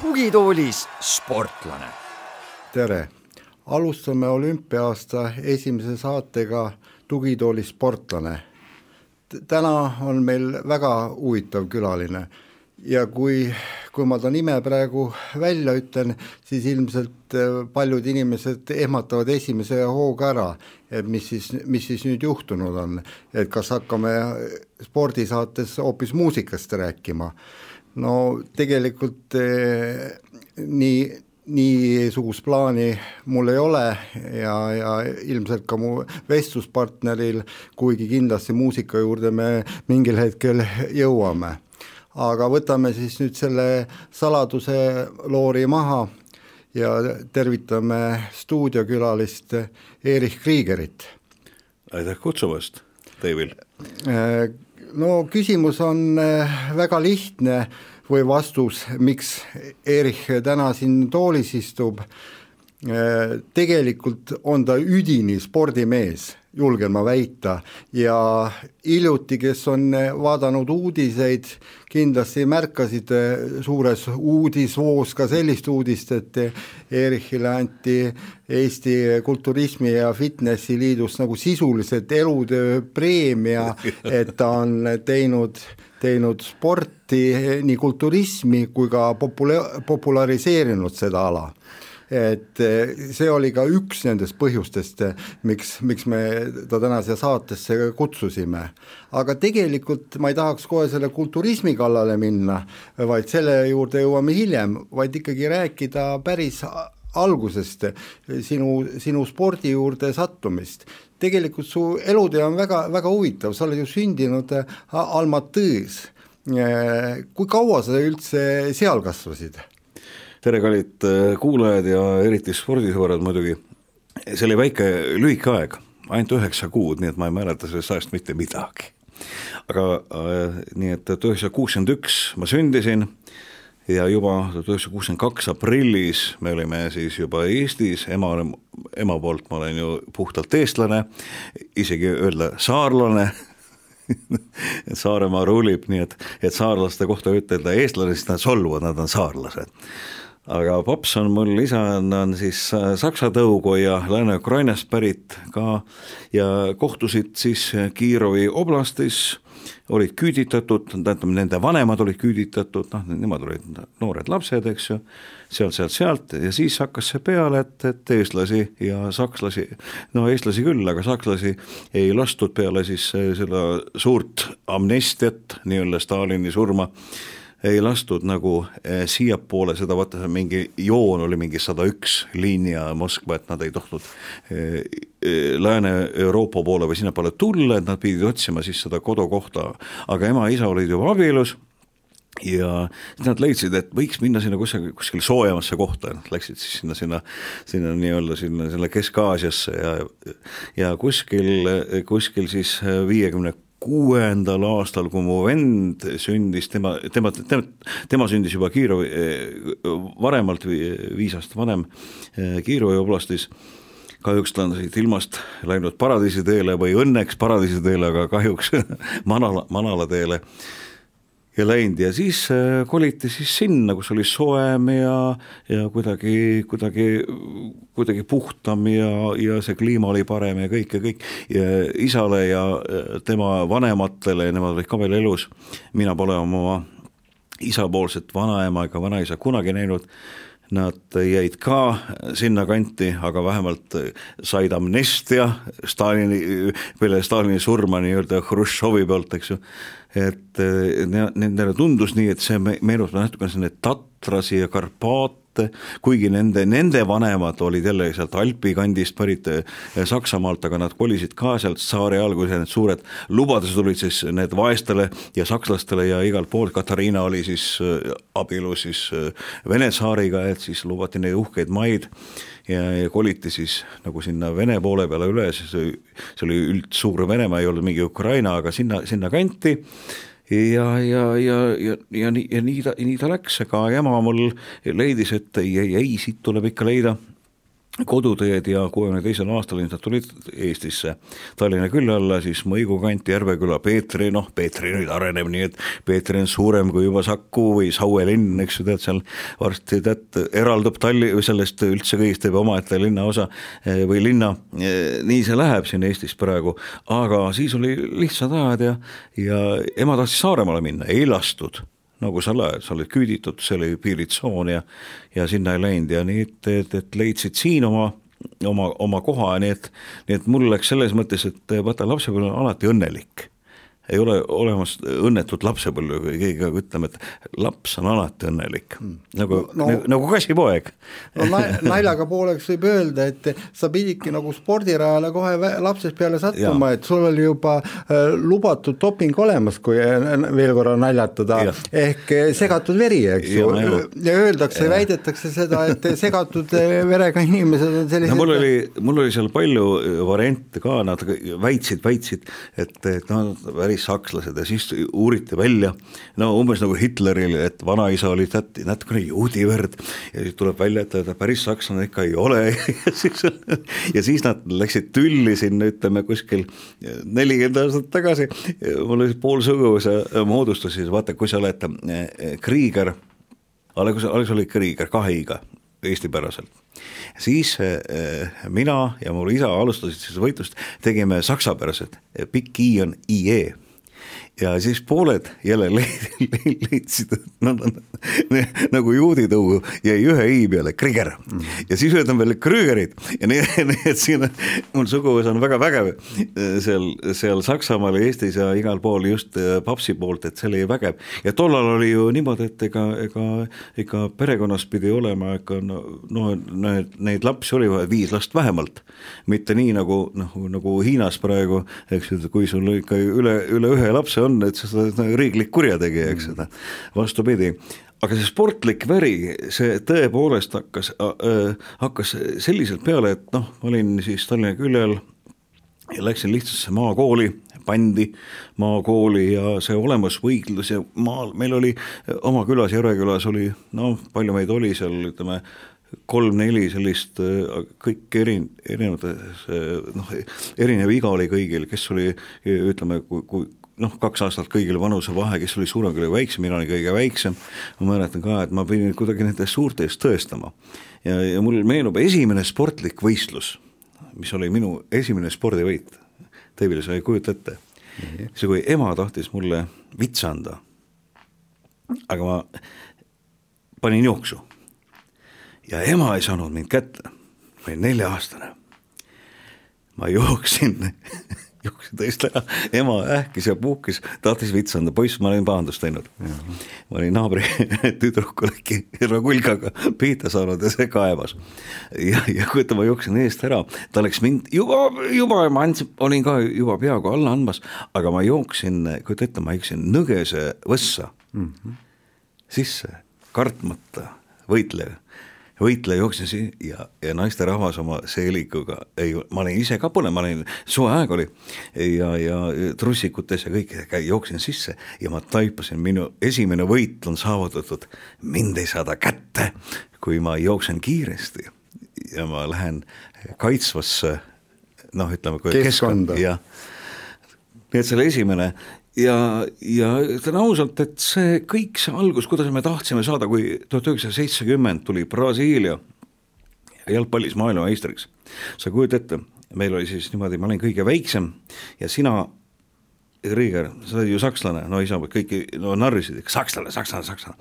tugitoolis sportlane. tere, alustame olümpia-aasta esimese saatega Tugitooli sportlane. täna on meil väga huvitav külaline ja kui, kui ma ta nime praegu välja ütlen, siis ilmselt äh, paljud inimesed ehmatavad esimese hooga ära, et mis siis, mis siis nüüd juhtunud on, et kas hakkame spordisaates hoopis muusikast rääkima. no tegelikult eh, nii, niisugust plaani mul ei ole ja, ja ilmselt ka mu vestluspartneril, kuigi kindlasti muusika juurde me mingil hetkel jõuame aga võtame siis nüüd selle saladuse loori maha ja tervitame stuudiokülalist Erich Kriegerit. aitäh kutsumast, David! Äh, no küsimus on äh, väga lihtne või vastus, miks Erich täna siin toolis istub, äh, tegelikult on ta üdini spordimees julgen ma väita, ja hiljuti, kes on vaadanud uudiseid, kindlasti märkasid suures uudisvoos ka sellist uudist, et Erichile anti Eesti Kulturismi ja Fitnessi Liidust nagu sisuliselt elutööpreemia, et ta on teinud teinud sporti, nii kulturismi kui ka popula-, populariseerinud seda ala et eh, see oli ka üks nendest põhjustest, eh, miks, miks me ta täna siia saatesse kutsusime. aga tegelikult ma ei tahaks kohe selle kulturismi kallale minna, vaid selle juurde jõuame hiljem, vaid ikkagi rääkida päris algusest, sinu, sinu spordi juurde sattumist. tegelikult su elutee on väga, väga huvitav, sa oled ju sündinud eh, Almatõõs. kui kaua sa üldse seal kasvasid? Tere, kallid äh, kuulajad ja eriti spordisõbrad muidugi. see oli väike, lühike aeg, ainult üheksa kuud, nii et ma ei mäleta sellest ajast mitte midagi. aga äh, nii et tuhat üheksasada kuuskümmend üks ma sündisin ja juba tuhat üheksasada kuuskümmend kaks aprillis me olime siis juba Eestis, ema, ema poolt ma olen ju puhtalt eestlane, isegi öelda saarlane Saaremaa rulib, nii et, et saarlaste kohta ütelda eestlane, siis nad solvuvad, nad on saarlased aga paps on mul, isa on, siis äh, Saksa tõugu ja Lääne-Ukrainast pärit ka. Ja kohtusid siis Kiievi oblastis, olid küüditatud, tähendab nende vanemad olid küüditatud, noh, nemad olid noored lapsed, eks ju, sealt, sealt, sealt. Ja siis hakkas see peale, et, et eestlasi ja sakslasi, no eestlasi küll, aga sakslasi ei lastud peale siis seda suurt amnestiat, nii-öelda Stalini surma ei lastud nagu eh, siiapoole seda, vaata see mingi joon oli mingi sada üks liinia Moskva, et nad ei tohtinud eh, eh, Lääne-Euroopa poole või sinnapoole tulla, et nad pidid otsima siis seda kodukohta, aga ema-isa olid juba abielus ja siis nad leidsid, et võiks minna sinna kuskile, kuskile soojemasse kohta, nad läksid siis sinna, sinna, sinna nii-öelda sinna, sinna Kesk-Aasiasse ja ja kuskil, kuskil siis viiekümne kuuendal aastal, kui mu vend sündis, tema, tema, tema, tema sündis juba Kiirovi, varemalt, viis aastat vanem Kiirovi oblastis, kahjuks ta on siit ilmast läinud paradiisi teele või õnneks paradiisi teele, aga kahjuks manala, manala teele ja läinud ja siis äh, koliti siis sinna, kus oli soojem ja, ja kuidagi, kuidagi, kuidagi puhtam ja, ja see kliima oli parem ja kõik ja kõik. ja isale ja äh, tema vanematele, nemad olid ka veel elus, mina pole oma isapoolset vanaema ega vanaisa kunagi näinud nad jäid ka sinnakanti, aga vähemalt said amnestia Stalini, peale Stalini surma nii-öelda Hruštšovi poolt, eks ju. Et eh, nendele tundus nii, et see meenutab natukene selline Tatrasi ja Karpaate, kuigi nende, nende vanemad olid jälle sealt Alpi kandist pärit eh, Saksamaalt, aga nad kolisid ka sealt saare kui need suured lubadused olid siis need vaestele ja sakslastele ja igalt poolt, Katariina oli siis eh, abielus siis Vene tsaariga, et siis lubati neile uhkeid maid ja, ja koliti siis nagu sinna Vene poole peale üle, siis see oli üldsuur Venemaa, ei olnud mingi Ukraina, aga sinna, sinna kanti ja, ja, ja, ja, ja nii, ja nii ta, nii ta läks, aga ema mul leidis, et ei, ei, ei, siit tuleb ikka leida koduteed ja kuuekümne teisel aastal ilmselt tulid Eestisse. Tallinna külje alla, siis Mõigu kanti, Järveküla, Peetri, noh, Peetri nüüd areneb nii, et Peetri on suurem kui juba Saku või Saue linn, eks ju, tead seal varsti tead, eraldub Talli-, sellest üldse kõigist teeb omaette linnaosa eh, või linna, eh, nii see läheb siin Eestis praegu, aga siis oli lihtsad ajad ja, ja ema tahtis Saaremaale minna, ei lastud nagu sa oled, sa oled küüditud, see oli piiritsoon ja ja sinna ei läinud ja nii, et, et, et leidsid siin oma oma, oma koha, nii et, nii et mul läks selles mõttes, et vaata, lapsepõlv on alati õnnelik ei ole olemas õnnetut lapsepõlve, kui keegi hakkab ütlema, et laps on alati õnnelik. Mm., nagu no,, nagu, nagu kassipoeg. no naljaga pooleks võib öelda, et sa pididki nagu spordirajale kohe lapsest peale sattuma, et sul oli juba äh, lubatud doping olemas, kui äh, veel korra naljatada, ehk äh, segatud veri, eks ju, ja öeldakse, väidetakse seda, et segatud verega inimesed on sellised no mul oli, mul oli seal palju variante ka, nad väitsid, väitsid, et, et noh, päris päris sakslased ja siis uuriti välja, no umbes nagu Hitleril, et vanaisa oli tead natukene juudi verd ja siis tuleb välja, et ta päris sakslane ikka ei ole. Ja siis, ja siis nad läksid tülli sinna, ütleme kuskil nelikümmend aastat tagasi, mul oli pool suguvõsa moodustus siis vaata, kui sa oled eh, Krieger, alguses, alguses oli Krieger kahe i-ga, eestipäraselt. Siis äh, mina ja mul isa alustasid siis võitlust, tegime saksapärased, pikk i on IE ja siis pooled jälle leidsid, et nad on nagu juuditõu jäi ühe i peale, Krieger mm. ja siis öeldi veel Krügerid. Ja nii, nii et siin on, mul suguvõsa on väga vägev seal, seal Saksamaal ja Eestis ja igal pool just äh, papsi poolt, et see oli vägev. Ja tollal oli ju niimoodi, et ega, ega, ega perekonnas pidi olema ikka no, no need, neid lapsi oli viis last vähemalt, mitte nii nagu noh, nagu Hiinas praegu, eks ju, kui sul ikka üle, üle ühe lapse on, on, et sa oled riiklik kurjategija, eks ole, vastupidi. Aga see sportlik väri, see tõepoolest hakkas äh,, hakkas selliselt peale, et noh, ma olin siis Tallinna küljel ja läksin lihtsasse maakooli, pandi maakooli ja see olemusvõitlus ja maal, meil oli oma külas, Jõrekülas oli noh, palju meid oli seal, ütleme, kolm-neli sellist kõik eri, erinevates noh, erinev iga oli kõigil, kes oli ütleme, kui, kui noh, kaks aastat kõigil vanusevahe, kes oli suurem, kes oli väiksem, mina olin kõige väiksem, ma mäletan ka, et ma pidin kuidagi nende suurte eest tõestama. ja, ja mul meenub esimene sportlik võistlus, mis oli minu esimene spordivõit, Teivile, sa ei kujuta ette, see, kui ema tahtis mulle vitsa anda, aga ma panin jooksu. Ja ema ei saanud mind kätte, ma olin nelja-aastane, ma jooksin jooksin tõesti ära, ema ähkis ja puhkis, tahtis vitsa anda, poiss, ma olin pahandust teinud. ma olin naabri tüdrukul äkki rakulgaga pihta saanud ja see kaevas. ja, ja kujuta, ma jooksin eest ära, ta läks mind juba, juba ma andsin, olin ka juba peaaegu alla andmas, aga ma jooksin, kujuta ette, ma jooksin nõgese võssa mm -hmm. sisse, kartmata võitleja võitleja jooksis ja, ja naisterahvas oma seelikuga, ei, ma olin ise ka põnev, ma olin, suveaeg oli. Ja, ja trussikutes ja kõik, jooksin sisse ja ma taipasin, minu esimene võit on saavutatud, mind ei saada kätte, kui ma jooksen kiiresti ja ma lähen kaitsvasse noh, ütleme keskkonda, jah. Nii et see oli esimene ja, ja ütlen ausalt, et see kõik see algus, kuidas me tahtsime saada, kui tuhat üheksasada seitsekümmend tuli Brasiilia jalgpallis maailmameistriks. sa kujuta ette, meil oli siis niimoodi, ma olin kõige väiksem ja sina, Rieger, sa oled ju sakslane, no isa kõiki no narrisid, sakslane, sakslane, sakslane.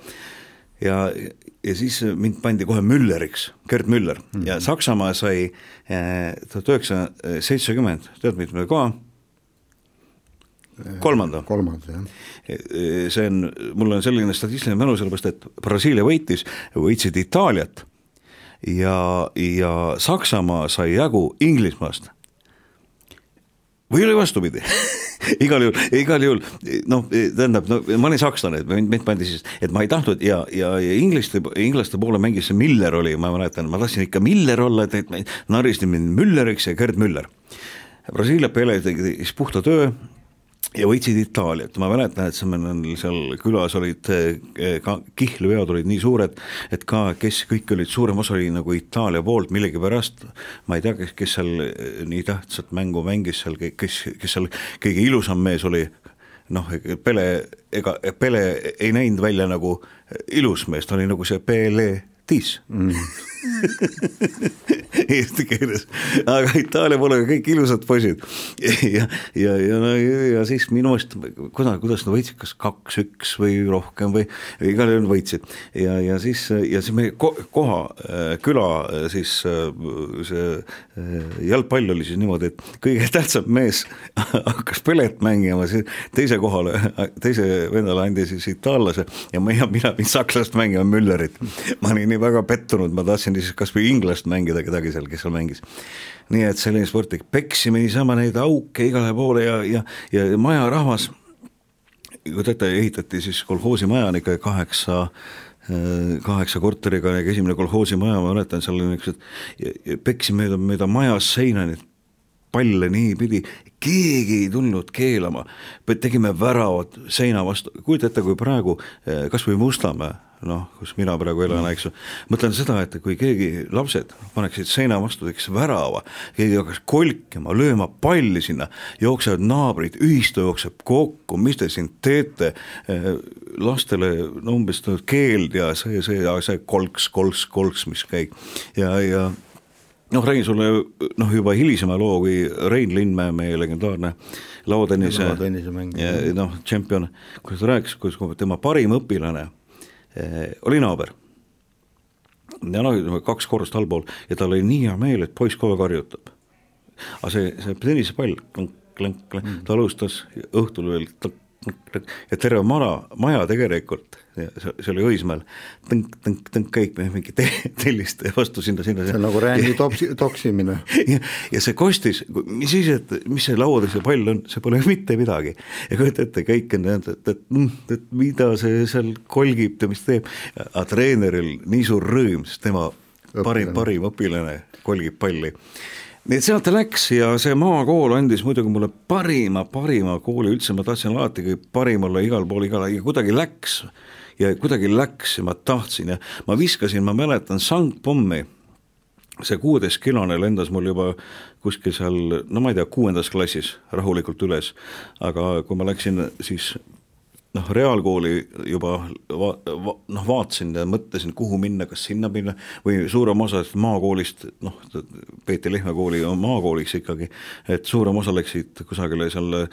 ja, ja siis mind pandi kohe Mülleriks, Gerd Müller mm -hmm. ja Saksamaa sai eh, tuhat üheksasada seitsekümmend, tead mitme koha kolmanda. kolmanda, jah. see on, mul on selline statistiline mälu, sellepärast et Brasiilia võitis, võitsid Itaaliat ja, ja Saksamaa sai jagu Inglismaast. või oli vastupidi igal juhul, igal juhul noh, tähendab, no ma olin sakslane, mind pandi siis, et ma ei tahtnud ja, ja, ja inglaste, inglaste poole mängis see Miller oli, ma mäletan, ma tahtsin ikka Miller olla, et, et narristi mind Mülleriks ja Gerd Müller. Brasiilia peale tegi siis puhta töö ja võitsid Itaaliat, ma mäletan, et meil seal külas olid eh, ka kihlveod olid nii suured, et ka kes kõik olid, suurem osa oli nagu Itaalia poolt millegipärast, ma ei tea, kes, kes seal eh, nii tähtsat mängu mängis seal, kes, kes seal kõige ilusam mees oli, noh, Pele, ega Pele ei näinud välja nagu ilus mees, ta oli nagu see Pele Tis mm. eesti keeles, aga Itaalia poole kõik ilusad poisid. ja, ja, ja, no, ja siis minu meelest, kuidas, kuidas nad võitsid, kas kaks-üks või rohkem või igal juhul võitsid. ja, ja siis, ja siis meie ko koha, küla siis see jalgpall oli siis niimoodi, et kõige tähtsam mees hakkas pelet mängima, siis teise kohale, teise vendale andis siis itaallase ja mina, mina pidin sakslast mängima Müllerit. ma olin nii väga pettunud, ma tahtsin siis kas või inglast mängida kedagi seal, kes seal mängis. nii et selline sport, peksime niisama neid auke igale poole ja, ja, ja majarahvas, teate, ehitati siis kolhoosimaja on ikka kaheksa kaheksa korteriga esimene kolhoosimaja, ma mäletan, seal oli niisugused, peksime mööda, mööda majas seina neid palle niipidi, keegi ei tulnud keelama, tegime väravad seina vastu, kujuta ette, kui praegu kas või Mustamäe noh, kus mina praegu elan, eks ju, mõtlen seda, et kui keegi, lapsed paneksid seina vastu, teeks värava, keegi hakkaks kolkima, lööma palli sinna, jooksevad naabrid, ühistu jookseb kokku, mis te siin teete, eh, lastele no umbes keeld ja see, see, see kolks, kolks, kolks, mis käib. Ja, ja noh, räägin sulle noh, juba hilisema loo, kui Rein Lindmäe, meie legendaarne lauatennise, noh, tšempion, kuidas ta rääkis, kuidas tema parim õpilane oli naaber. ja noh, ütleme kaks korrust allpool ja tal oli nii hea meel, et poiss kogu aeg harjutab. aga see, see tennisepall, mm. ta alustas õhtul veel ja terve maja, maja tegelikult, see oli Õismäel, tõnk, tõnk, tõnk, kõik mingi te, telliste vastu sinna, sinna. see on nagu rändi tops, toksimine. ja, ja see kostis, mis siis, et mis see lauades see pall on, see pole mitte midagi. ja kujuta ette, kõik on et, et, et, et mida see seal kolgib ja mis teeb, aga treeneril nii suur rõõm, sest tema õpilane. parim, parim õpilane kolgib palli nii et sealt ta läks ja see maakool andis muidugi mulle parima, parima kooli üldse, ma tahtsin alati parim olla igal pool, igal, ja kuidagi läks. Ja kuidagi läks ja ma tahtsin ja ma viskasin, ma mäletan, sangpommi, see kuueteistkilone lendas mul juba kuskil seal, no ma ei tea, kuuendas klassis rahulikult üles, aga kui ma läksin siis noh, reaalkooli juba va-, va, noh, vaatasin ja mõtlesin, kuhu minna, kas sinna minna või suurem osa maakoolist, noh, Peeti Lehtme kooli on maakooliks ikkagi, et suurem osa läksid kusagile seal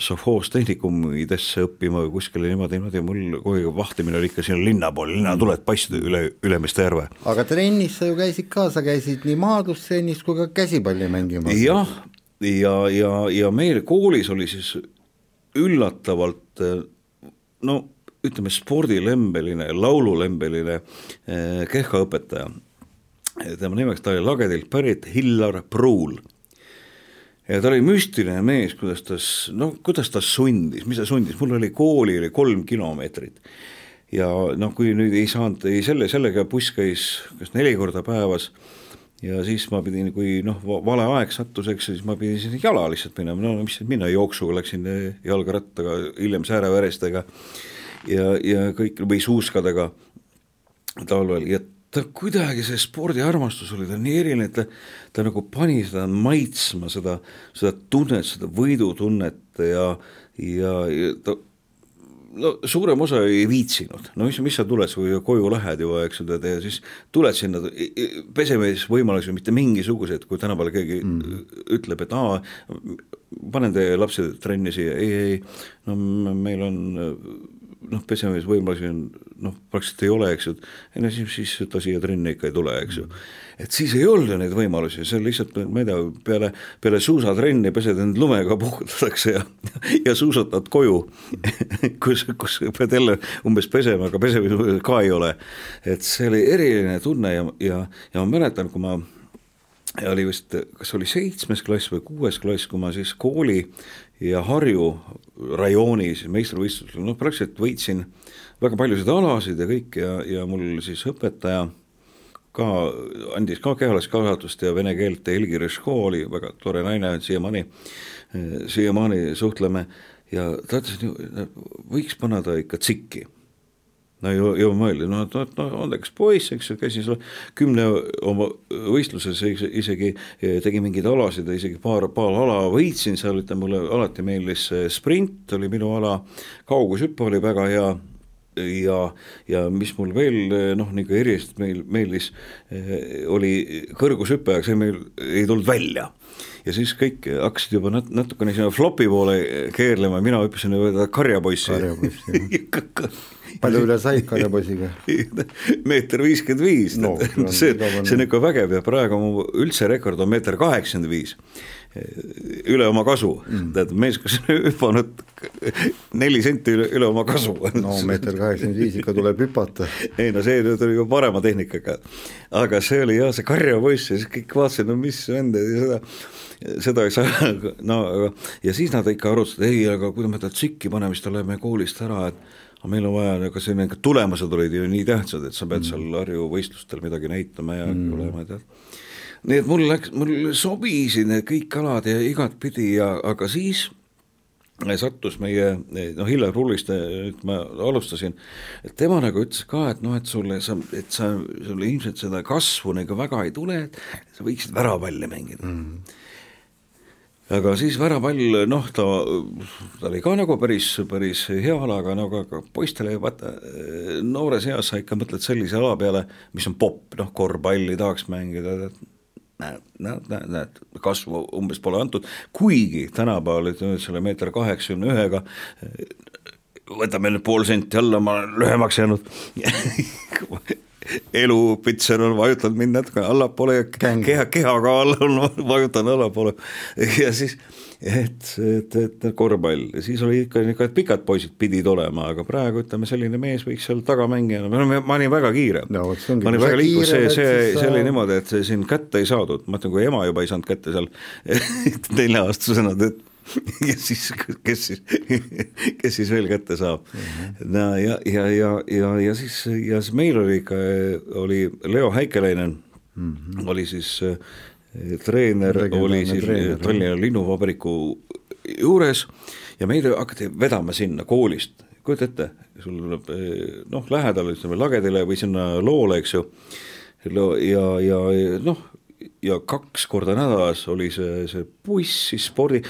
sovhoos tehnikumidesse õppima või kuskile niimoodi, niimoodi, mul kogu aeg vahtimine oli ikka sinna linna poole, linnatuled paistsid üle Ülemiste järve. aga trennis sa ju käisid ka, sa käisid nii maadlustrennis kui ka käsipalli mängimas. jah, ja, ja, ja, ja meil koolis oli siis üllatavalt no ütleme, spordilembeline, laululembeline eh, kehha õpetaja. tema nimeks, ta oli Lagedilt pärit, Hillar Pruul. ja ta oli müstiline mees, kuidas ta, no kuidas ta sundis, mis ta sundis, mul oli kooli oli kolm kilomeetrit. ja noh, kui nüüd ei saanud, ei selle, sellega buss käis kas neli korda päevas ja siis ma pidin, kui noh, vale aeg sattus, eks, siis ma pidin siis jala lihtsalt minema, no mis minna, jooksuga läksin eh, jalgrattaga, hiljem sääreverestega ja, ja kõik või suuskadega talvel. Ja ta kuidagi, see spordiarmastus oli tal nii eriline, et ta, ta nagu pani seda maitsma, seda, seda tunnet, seda võidutunnet ja, ja, ja ta no suurem osa ei viitsinud, no mis, mis sa tuled, kui koju lähed juba, eks tead, ja siis tuled sinna, pesemisvõimalusi mitte mingisuguseid, kui tänapäeval keegi mm. ütleb, et aa, panen teie lapse trenni siia, ei, ei, no meil on noh, pesemisvõimalusi on noh, praktiliselt ei ole, eks ju, no siis, siis ta siia trenni ikka ei tule, eks ju. Et siis ei olnud neid võimalusi, see on lihtsalt, ma ei tea, peale, peale suusatrenni pesed end lumega puhutatakse ja, ja suusatad koju kus, kus pead jälle umbes pesema, aga pesemisvõimalusi ka ei ole. et see oli eriline tunne ja, ja, ja ma mäletan, kui ma ja oli vist, kas oli seitsmes klass või kuues klass, kui ma siis kooli ja Harju rajoonis meistrivõistlustel, noh praktiliselt võitsin väga paljusid alasid ja kõik ja, ja mul siis õpetaja ka andis ka kehalist kasvatust ja vene keelt Helgi Reško oli väga tore naine, siiamaani, siiamaani suhtleme. Ja ta ütles, võiks panna ta ikka tsikki. No ju, ju mõeldi, no, no, no andekas poiss, eks ju, käisin seal kümne oma võistluses isegi, tegi mingeid alasid isegi paar, paar ala võitsin seal, ütleme mulle alati meeldis sprint oli minu ala, kaugushüpe oli väga hea ja, ja mis mul veel noh, nagu erilist meil meeldis, oli kõrgushüpe, see meil ei tulnud välja. Ja siis kõik hakkasid juba nat-, natukene sinna flopi poole keerlema, mina hüppasin karjapoissi. palju üle said karjapoisiga? Meeter viiskümmend viis, see, see on ikka vägev ja praegu mu üldse rekord on meeter kaheksakümmend viis üle oma kasu mm., tead mees, kes on hüpanud neli senti üle, üle oma kasu. no meeter kaheksakümmend viis ikka tuleb hüpata. ei no see nüüd oli juba parema tehnikaga, aga see oli jah, see karjapoiss ja siis kõik vaatasid, no mis vend seda seda ei saa, no ja siis nad ikka arutasid, ei, aga kui me ta tsikki paneme, siis ta läheb meie koolist ära, et aga meil on vaja, ega see, need tulemused olid ju nii tähtsad, et sa pead mm. seal Harju võistlustel midagi näitama ja mm. olema, tead. Nii et mul läks, mul sobisid need kõik alad ja igatpidi ja, aga siis sattus meie, noh, Hillar Rullist, nüüd ma alustasin, et tema nagu ütles ka, et noh, et sulle, sa, et sa, sul ilmselt seda kasvu nagu väga ei tule, et sa võiksid väravapalli mängida. Mm aga siis värapall, noh, ta, ta oli ka nagu päris, päris hea ala, aga no, poistele vaata noores eas sa ikka mõtled sellise ala peale, mis on popp, noh, korvpalli tahaks mängida, näed, näed, kasvu umbes pole antud, kuigi tänapäeval, ütleme selle meeter kaheksakümne ühega, võtame nüüd pool senti alla, ma olen lühemaks jäänud. Elupitser on vajutanud mind natuke allapoole ja keha, kehakaal on vajutanud allapoole. Ja siis et, et, et korvpall siis oli ikka niisugune, et pikad poisid pidid olema, aga praegu ütleme, selline mees võiks seal tagamängijana, ma olin väga kiire no,. ma olin väga liikus, see, see, see oli niimoodi, et siin kätte ei saadud, ma ütlen, kui ema juba ei saanud kätte seal nelja-aastasena, et ja siis, kes siis, kes siis veel kätte saab mm. -hmm. no ja, ja, ja, ja, ja siis, ja siis meil oli ikka, oli Leo Häikeleinen mm, -hmm. oli siis äh, treener, oli siis Tallinna Linnuvabriku juures ja meid hakati vedama sinna koolist, kujuta ette, sul tuleb äh, noh, lähedal ütleme lagedale või sinna loole, eks ju, ja, ja noh, ja kaks korda nädalas oli see, see buss, siis spordi,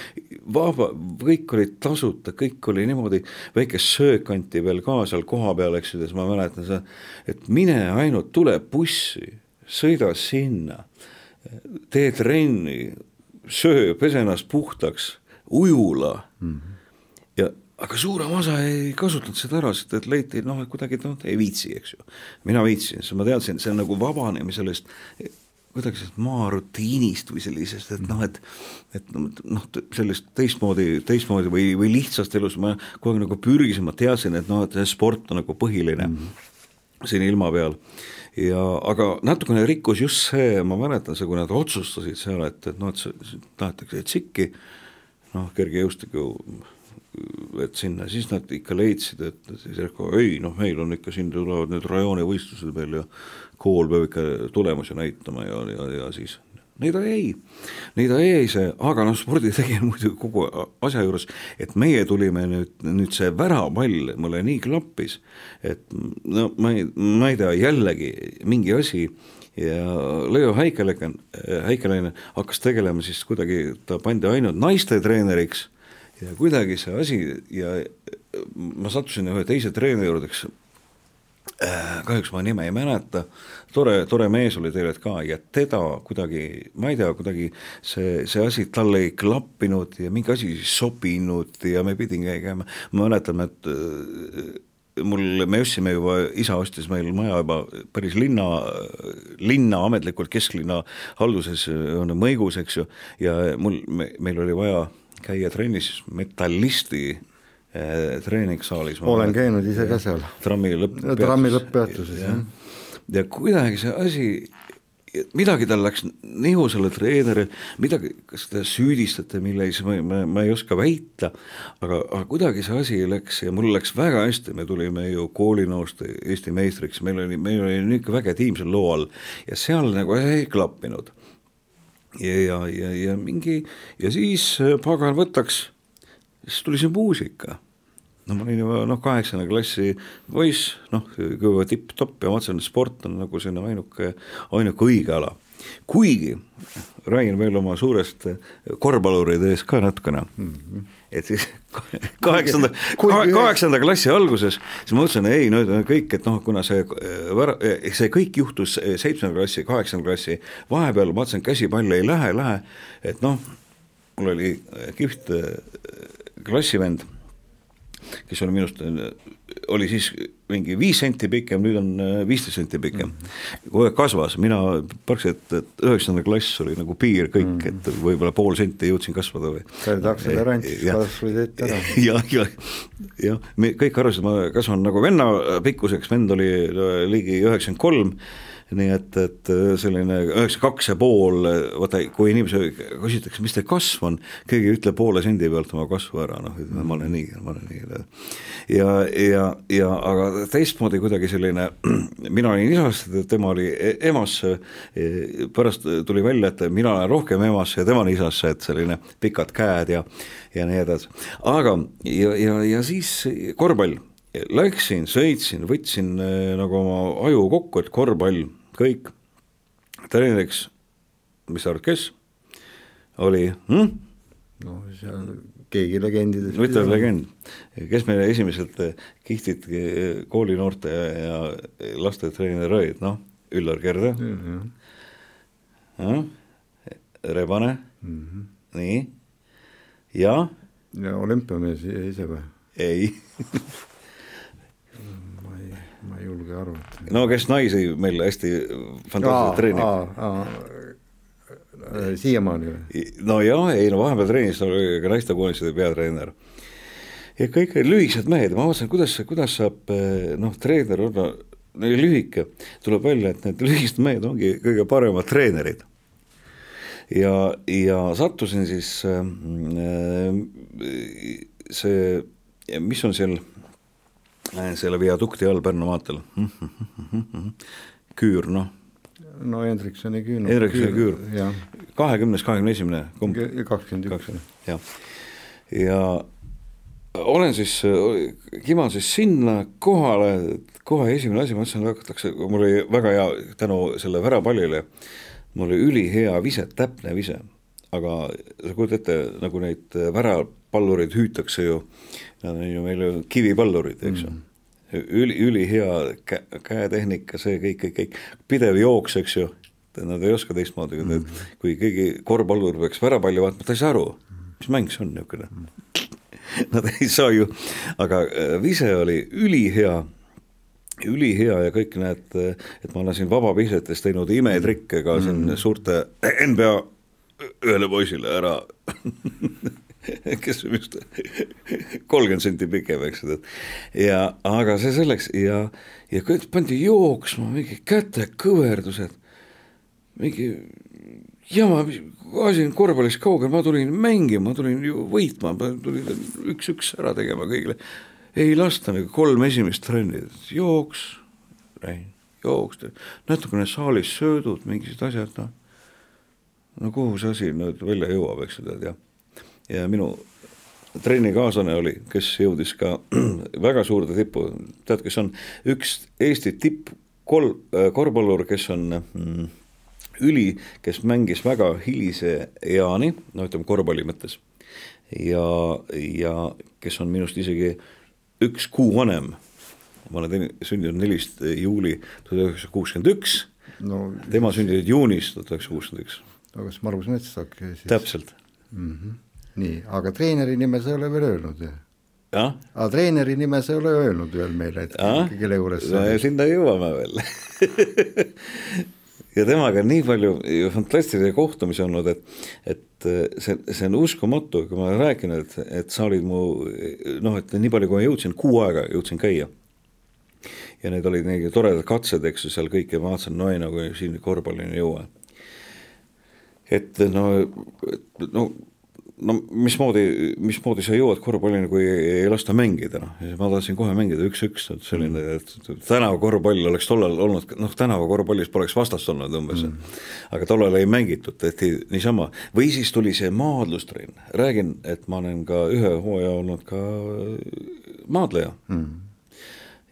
vaba, kõik olid tasuta, kõik oli niimoodi, väike söök anti veel ka seal kohapeal, eks ju, siis ma mäletan seda, et mine ainult, tule bussi, sõida sinna, tee trenni, söö, pese ennast puhtaks, ujula mm -hmm. ja aga suurem osa ei kasutanud seda ära, sest et leiti noh, et kuidagi noh, ei viitsi, eks ju. mina viitsin, sest ma teadsin, see on nagu vabanemine sellest kuidagi sellest maarutiinist või sellisest, et noh, et et noh, sellist teistmoodi, teistmoodi või, või lihtsast elus ma kogu aeg nagu pürgisin, ma teadsin, et noh, et sport on nagu põhiline mm -hmm. siin ilma peal. Ja aga natukene rikkus just see, ma mäletan see, kui nad otsustasid seal, et, et noh, et tahetakse tsikki, noh, kergejõustiku et sinna, siis nad ikka leidsid, et siis ei noh, meil on ikka siin tulevad need rajoonivõistlused veel ja kool peab ikka tulemusi näitama ja, ja, ja siis nii ta jäi, nii ta jäi see, aga noh, sporditegija muidugi kogu asja juures, et meie tulime nüüd, nüüd see väravapall mulle nii klappis, et no ma ei, ma ei tea, jällegi mingi asi ja Leo Häikelainen, Häikelainen hakkas tegelema siis kuidagi, ta pandi ainult naiste treeneriks ja kuidagi see asi ja ma sattusin ühe teise treeneri juurde, kes kahjuks ma nime ei mäleta, tore, tore mees oli tegelikult ka ja teda kuidagi, ma ei tea, kuidagi see, see asi talle ei klappinud ja mingi asi ei sobinud ja me pidime käima, ma mäletan, et äh, mul, me ostsime juba, isa ostis meil maja juba päris linna, linna ametlikult kesklinna halduses on mõigus, eks ju, ja mul, meil oli vaja käia trennis metallisti treeningssaalis. olen käinud ise ka seal. trammi lõpp-. trammi lõpp-peatuses, jah. ja kuidagi see asi, midagi tal läks nihu selle treeneri, midagi, kas te süüdistate millegis, ma, ma, ma ei oska väita, aga, aga kuidagi see asi läks ja mul läks väga hästi, me tulime ju koolinõust Eesti meistriks, meil oli, meil oli niisugune väge tiim seal loo all ja seal nagu ei klappinud. ja, ja, ja, ja mingi ja siis pagan võtaks siis tuli see muusika no ma olin juba noh, kaheksanda klassi poiss, noh, juba tipp-topp ja ma mõtlesin, et sport on nagu selline ainuke, ainuke õige ala. kuigi räägin veel oma suurest korvpalluride ees ka natukene mm, -hmm. et siis kaheksanda, kaheksanda klassi alguses, siis ma mõtlesin, ei no kõik, et noh, kuna see, see kõik juhtus seitsmenda klassi, kaheksanda klassi vahepeal, ma mõtlesin, käsipall ei lähe, lähe, et noh, mul oli kihvt klassivend kes oli minust, oli siis mingi viis senti pikem, nüüd on äh, viisteist senti pikem mm. -hmm. kogu aeg kasvas, mina praktiliselt, et üheksanda klass oli nagu piir kõik mm, -hmm. et võib-olla pool senti jõudsin kasvada või. sa olid aktsiatarant, siis kasvasid ette ära. jah, jah, jah, me kõik arvasid, et ma kasvan nagu venna pikkuseks, vend oli ligi üheksakümmend kolm nii et, et äh, selline üheksa kaks ja pool, vaata, kui inimese küsitakse, mis teie kasv on, keegi ei ütle poole sendi pealt oma kasvu ära, noh, ma olen nii, ma olen nii. ja, ja, ja aga teistmoodi kuidagi selline, mina olin isast, tema oli e-, emasse, e, pärast tuli välja, et mina olen rohkem emasse ja tema on isasse, et selline pikad käed ja, ja nii edasi. aga, ja, ja, ja siis korvpall läksin, sõitsin, võtsin e, nagu oma aju kokku, et korvpall kõik, treeneriks, mis sa arvad, kes oli hm?? no seal keegi legendidest. ütleme legend, kes meil esimesed kihtid koolinoorte ja laste treener olid, noh, Üllar Kerde mm, -hmm. Rebane mm, -hmm. nii, ja. ja olümpiamees ise või? ei ma ei julge arvata. no kes naisi meil hästi fantastiliselt treenib? Äh, siiamaani või? no jaa, ei no vahepeal treenis ka naistekoondise peatreener. ja kõik lühikesed mehed, ma vaatasin, kuidas, kuidas saab äh, noh, treener olla lühike, tuleb välja, et need lühikesed mehed ongi kõige paremad treenerid. ja, ja sattusin siis äh, see, mis on seal selle viadukti all Pärnu maanteel. küür, noh. no Hendriksoni küür no,. Hendriksoni küür, kahekümnes, kahekümne esimene, kumb? kakskümmend üks. jah, ja olen siis, kiman siis sinna kohale, kohe esimene asi, ma mõtlesin, hakatakse, mul oli väga hea tänu selle värapallile, mul oli ülihea vise, täpne vise, aga sa kujutad ette, nagu neid värapallureid hüütakse ju äh, Nad on ju meil ju kivipallurid, eks ju. Mm. üli, ülihea kä-, käetehnika, see kõik, kõik, kõik, pidev jooks, eks ju, nad ei oska teistmoodi mm, kui keegi korvpallur peaks värapalli vaatama, ta ei saa aru, mis mäng see on niisugune. Mm. Nad ei saa ju, aga äh, vise oli ülihea, ülihea ja kõik need, et ma olen siin vabavisetes teinud imetrikke ka siin mm. suurte NBA ühele poisile ära kes just kolmkümmend senti pikem, eks ju, ja aga see selleks ja, ja kõik pandi jooksma, mingi kätekõverdused, mingi jama, asi on korvpallist kaugel, ma tulin mängima, ma tulin ju võitma, ma tulin üks-üks ära tegema kõigile. ei lasta nagu kolm esimest trenni, jooks, jooks, natukene saalis söödud, mingisugused asjad, noh. no kuhu see asi nüüd välja jõuab, eks ju, tead, jah ja minu treenikaaslane oli, kes jõudis ka väga suurde tippu, tead, kes on üks Eesti tipp kol-, äh, korvpallur, kes on mm, üli, kes mängis väga hilise eani, no ütleme korvpalli mõttes, ja, ja kes on minust isegi üks kuu vanem, ma olen sündinud nelist juuli tuhat üheksasada kuuskümmend üks, tema sündinud juunis tuhat üheksasada kuuskümmend üks. aga kas Margus Metssak siis? täpselt mm. -hmm nii, aga treeneri nime sa ei ole veel öelnud ju? jah. aga treeneri nime sa ei ole öelnud veel meile, et ja? kelle juures sa no, sinna jõuame veel ja temaga on nii palju fantastilisi kohtumisi olnud, et, et see, see on uskumatu, kui ma olen rääkinud, et, et sa olid mu noh, et nii palju, kui ma jõudsin, kuu aega jõudsin käia. ja need olid nii toredad katsed, eks ju, seal kõik ja ma vaatasin, no ei, nagu siin korvpallini ei jõua. et no, no no mismoodi, mismoodi sa jõuad korvpallini, kui ei, lasta mängida, noh, ma tahtsin kohe mängida üks-üks, et selline, et tänavakorvpall oleks tollal olnud, noh, tänavakorvpallis poleks vastast olnud umbes mm., aga tollal ei mängitud, tehti niisama, või siis tuli see maadlustrenn, räägin, et ma olen ka ühe hooaja olnud ka maadleja. Mm.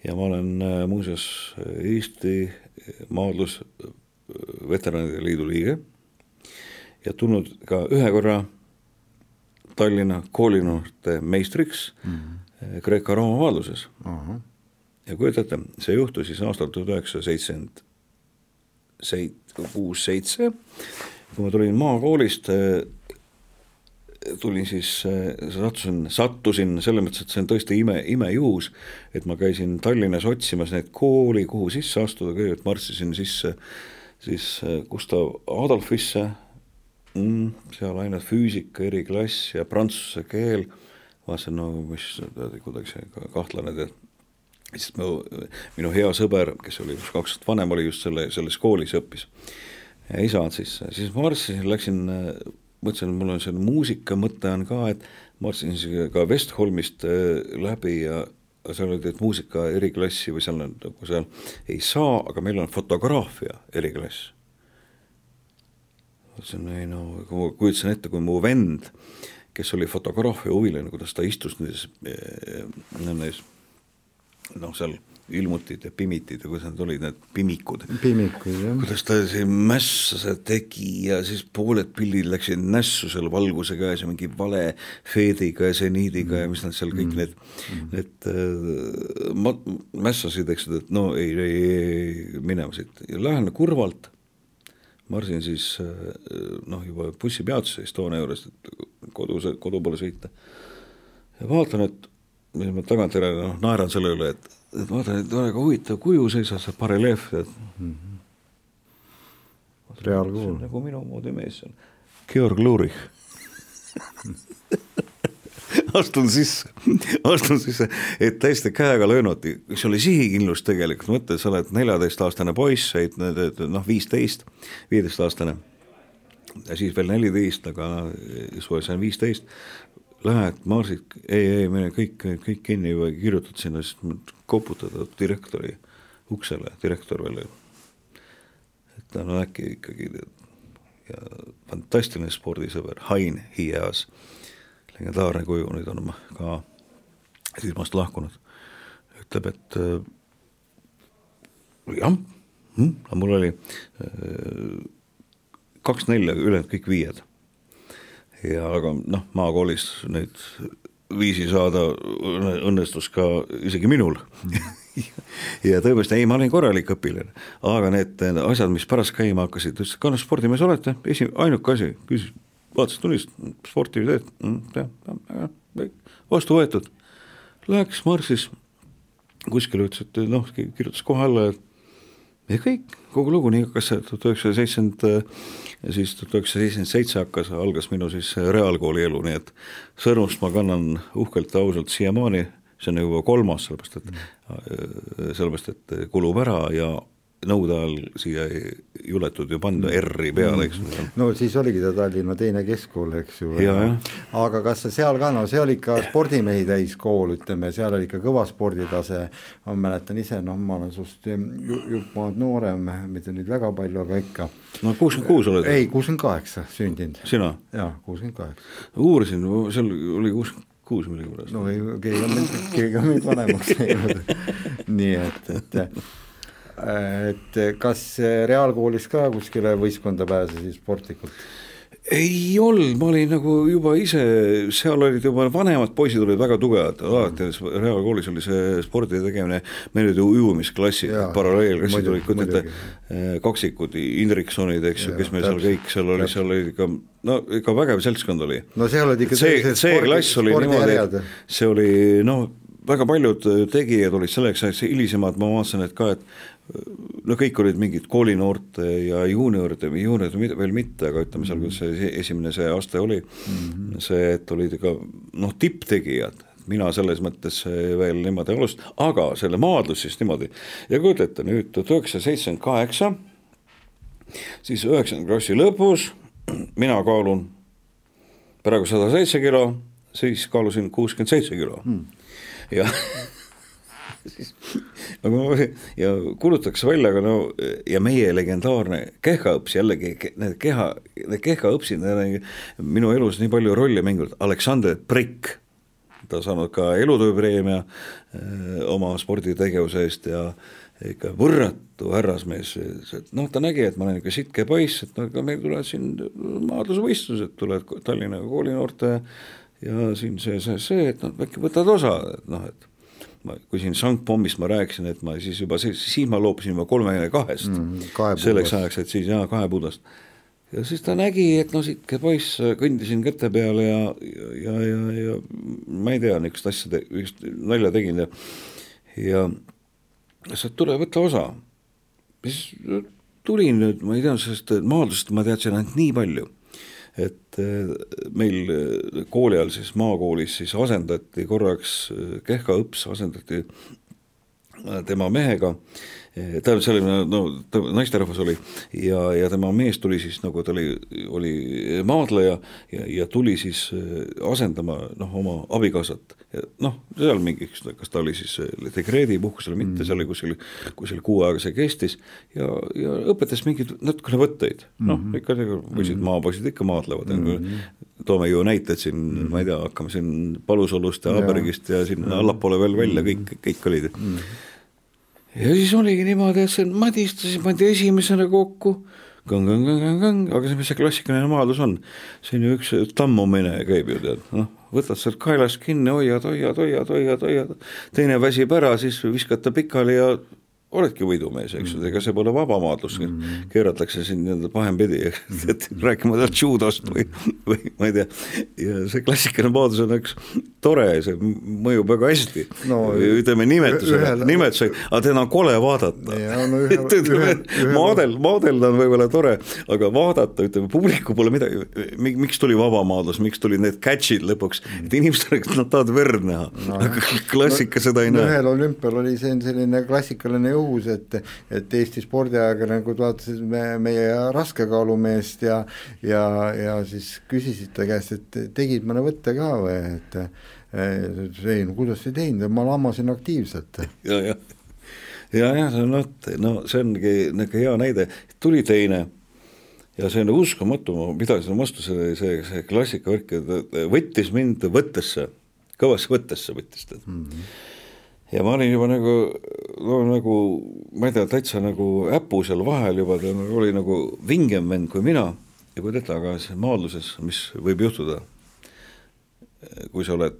ja ma olen äh, muuseas Eesti maadlus veteranide liidu liige. Ja tulnud ka ühe korra Tallinna koolinoorte meistriks mm -hmm. Kreeka-Rooma vaadluses uh. -huh. ja kujutate, see juhtus siis aastal tuhat üheksasada seitsekümmend seit-, kuus, seitse, kui ma tulin maakoolist, tulin siis, sattusin, sattusin selles mõttes, et see on tõesti ime, imejuhus, et ma käisin Tallinnas otsimas neid kooli, kuhu sisse astuda, kõigepealt marssisin sisse siis Gustav Adolfisse mm,? seal ainult füüsika eriklass ja prantsuse keel, vaatasin, no mis kuidagi kahtlane, et siis mu, minu hea sõber, kes oli kaks aastat vanem, oli just selle, selles koolis õppis. ja saanud sisse, siis ma marssisin, läksin, mõtlesin, et mul on selline muusika mõte on ka, et marssisin ka Westholmist äh, läbi ja seal oli, et muusika eriklassi või seal nagu seal ei saa, aga meil on fotograafia eriklass mõtlesin, ei no kui ma kujutasin ette, kui mu vend, kes oli fotograafia huviline, kuidas ta istus nendes, eh, nendes noh, seal ilmutid ja pimitid ja kuidas need olid, need pimikud. pimikud, jah. kuidas ta siin mässa tegi ja siis pooled pildid läksid nässu seal valguse käes ja mingi vale feediga ja seniidiga ja mis nad seal kõik mm. need mm., need äh, ma-, mässasid, eks, et no ei, ei, ei minema siit ja lähen kurvalt marsin siis äh, noh, juba bussipeatuse Estonia juures, et kodu, kodu poole sõita. ja vaatan, et mis ma tagantjärele noh, naeran selle üle, et, et vaatan, et väga huvitav kuju seisab seal bareljeef, et mm -hmm. reaalkuul. nagu minu moodi mees seal, Georg Lurich astun sisse, astun sisse, et täiesti käega löönud, see oli sihikindlus tegelikult, mõtle, sa oled neljateistaastane poiss, said noh, viisteist, viieteistaastane. Siis veel neliteist, aga suve sain viisteist, lähed, marsid, ei, ei, me kõik, kõik kinni juba kirjutad sinna, siis koputad direktori uksele, direktor veel, et ta on äkki ikkagi ja fantastiline spordisõber, Hain Hiias legendaarne kuju, nüüd on ka silmast lahkunud, ütleb, et äh, jah hm,, mul oli äh, kaks nelja, ülejäänud kõik viied. ja aga noh, maakoolis neid viisi saada õnnestus ka isegi minul. Ja tõepoolest, ei, ma olin korralik õpilane, aga need asjad, mis pärast käima hakkasid, ütles, kas spordimees olete, esi-, ainuke asi, küsis vaatasin tulist, sporti teed mm,, vastu võetud. Läks, marssis kuskile, ütles, et noh, kirjutas kohe alla, et ja kõik, kogu lugu, nii hakkas see tuhat üheksasada seitsekümmend, siis tuhat üheksasada seitsekümmend seitse hakkas, algas minu siis reaalkooli elu, nii et sõrmust ma kannan uhkelt ja ausalt siiamaani, see on juba kolmas, sellepärast et mm., sellepärast et kulub ära ja nõude ajal siia ei juletud ju panna R-i peale, eks ju. no siis oligi ta Tallinna teine keskkool, eks ju. aga kas seal ka, no see oli ikka spordimehi täis kool, ütleme, seal oli ikka kõva sporditase, ma mäletan ise, noh, ma olen sinust jupp maad noorem, mitte nüüd väga palju, aga ikka. no kuuskümmend kuus oled? ei, kuuskümmend kaheksa sündinud. sina? jaa, kuuskümmend kaheksa. uurisin, seal oli kuuskümmend kuus millegipärast. no ei, keegi on keegi on meid vanemaks teinud nii et, et et kas reaalkoolis ka kuskile võistkonda pääsesid sportlikult? ei olnud, ma olin nagu juba ise, seal olid juba vanemad poisid olid väga tugevad, alati reaalkoolis oli see spordi tegemine, meil olid ju ujumisklassid, paralleelklassid olid, kujutate, eh, kaksikud, Indriksonid, eks ju, kes meil seal kõik, seal oli, seal oli ikka no ikka vägev seltskond oli. no seal olid ikka see, see klass oli niimoodi, see oli noh, väga paljud tegijad olid selleks ajaks hilisemad, ma vaatasin, et ka, et no kõik olid mingid koolinoorte ja juunioride juuniorid veel mitte, aga ütleme seal, kus see esimene see aste oli mm, -hmm. see, et olid ikka noh, tipptegijad, mina selles mõttes veel niimoodi alust-, aga selle maadlus siis niimoodi ja kujutate nüüd tuhat üheksasada seitsekümmend kaheksa, siis üheksanda klassi lõpus mina kaalun praegu sada seitse kilo, siis kaalusin kuuskümmend seitse kilo mm. ja ma ja kuulutatakse välja, aga no ja meie legendaarne kehhaõps jällegi, need keha, need kehhaõpsid, need on minu elus nii palju rolle mänginud, Aleksander Prikk, ta saanud ka elutööpreemia öö, oma sporditegevuse eest ja ikka võrratu härrasmees, noh, ta nägi, et ma olen ikka sitke poiss, et no aga meil tulevad siin maadlusvõistlused, tulevad Tallinna koolinoorte ja siin see, see, see, et noh, äkki võtad osa, et noh, et ma, kui siin Sangpommist ma rääkisin, et ma siis juba, siis ma loobusin juba kolmekümne kahest mm, selleks ajaks, et siis jaa, kahepudast. ja siis ta nägi, et no sitke poiss, kõndisin käte peale ja, ja, ja, ja ma ei tea, niisugust asja, niisugust nalja tegin ja ja et tule, võta osa. siis tulin nüüd, ma ei tea, sellest maadlusest ma teadsin ainult nii palju et äh, meil äh, kooli ajal siis maakoolis siis asendati korraks, äh, Kehka õps asendati tema mehega tähendab, see oli, no ta naisterahvas oli ja, ja tema mees tuli siis nagu ta oli, oli maadleja ja, ja tuli siis asendama noh, oma abikaasat. Noh, seal mingiks, kas ta oli siis äh, dekreedipuhkusel või mitte mm., seal oli kuskil, kuskil kuu aega see kestis ja, ja õpetas mingeid natukene võtteid, noh mm -hmm. ikka poisid, mhm. maapoisid ikka maadlevad mm, -hmm. toome ju näited siin mm, -hmm. ma ei tea, hakkame siin Palusalust ja Abergist ja sinna mm -hmm. allapoole veel välja, kõik, kõik olid mm. -hmm ja siis oligi niimoodi, et see madistasid, pandi esimesena kokku, aga see, mis see klassikaline maadlus on, see on ju üks tammumine käib ju tead, noh, võtad sealt kaelast kinni, hoiad, hoiad, hoiad, hoiad, hoiad, teine väsib ära, siis viskad ta pikali ja oledki võidumees, eks ju, ega see pole vabamaadlus mm, keeratakse sind nii-öelda pahempidi, et rääkimata judost või, või ma ei tea, ja see klassikaline maadlus on üks tore, see mõjub väga hästi. No,. ütleme nimetuse, nimetus, aga teda on kole vaadata. No, maadel, maadelda on võib-olla tore, aga vaadata, ütleme publiku pole midagi, miks tuli vabamaadlus, miks tulid need catch'id lõpuks, et inimesed, nad tahavad verd näha. No,, aga klassika no, seda ei näe. ühel olümpial oli see selline klassikaline jõus, et, et Eesti spordiajakirjanikud vaatasid me, meie raskekaalumeest ja, ja, ja siis küsisid ta käest, et tegid mõne võtte ka või, et ei no kuidas ei teinud, ma lammasin aktiivselt. Ja, ja, ja, ja see on vot, no see ongi niisugune hea näide, tuli teine ja see on uskumatu, ma pidasin vastu selle, see, see klassikavärk, võttis mind võttesse, kõvasse võttesse võttis ta. Mm. -hmm ja ma olin juba nagu, no nagu ma ei tea, täitsa nagu äpu seal vahel juba, ta oli nagu vingem vend kui mina. Ja kui teda, aga see maadluses, mis võib juhtuda, kui sa oled,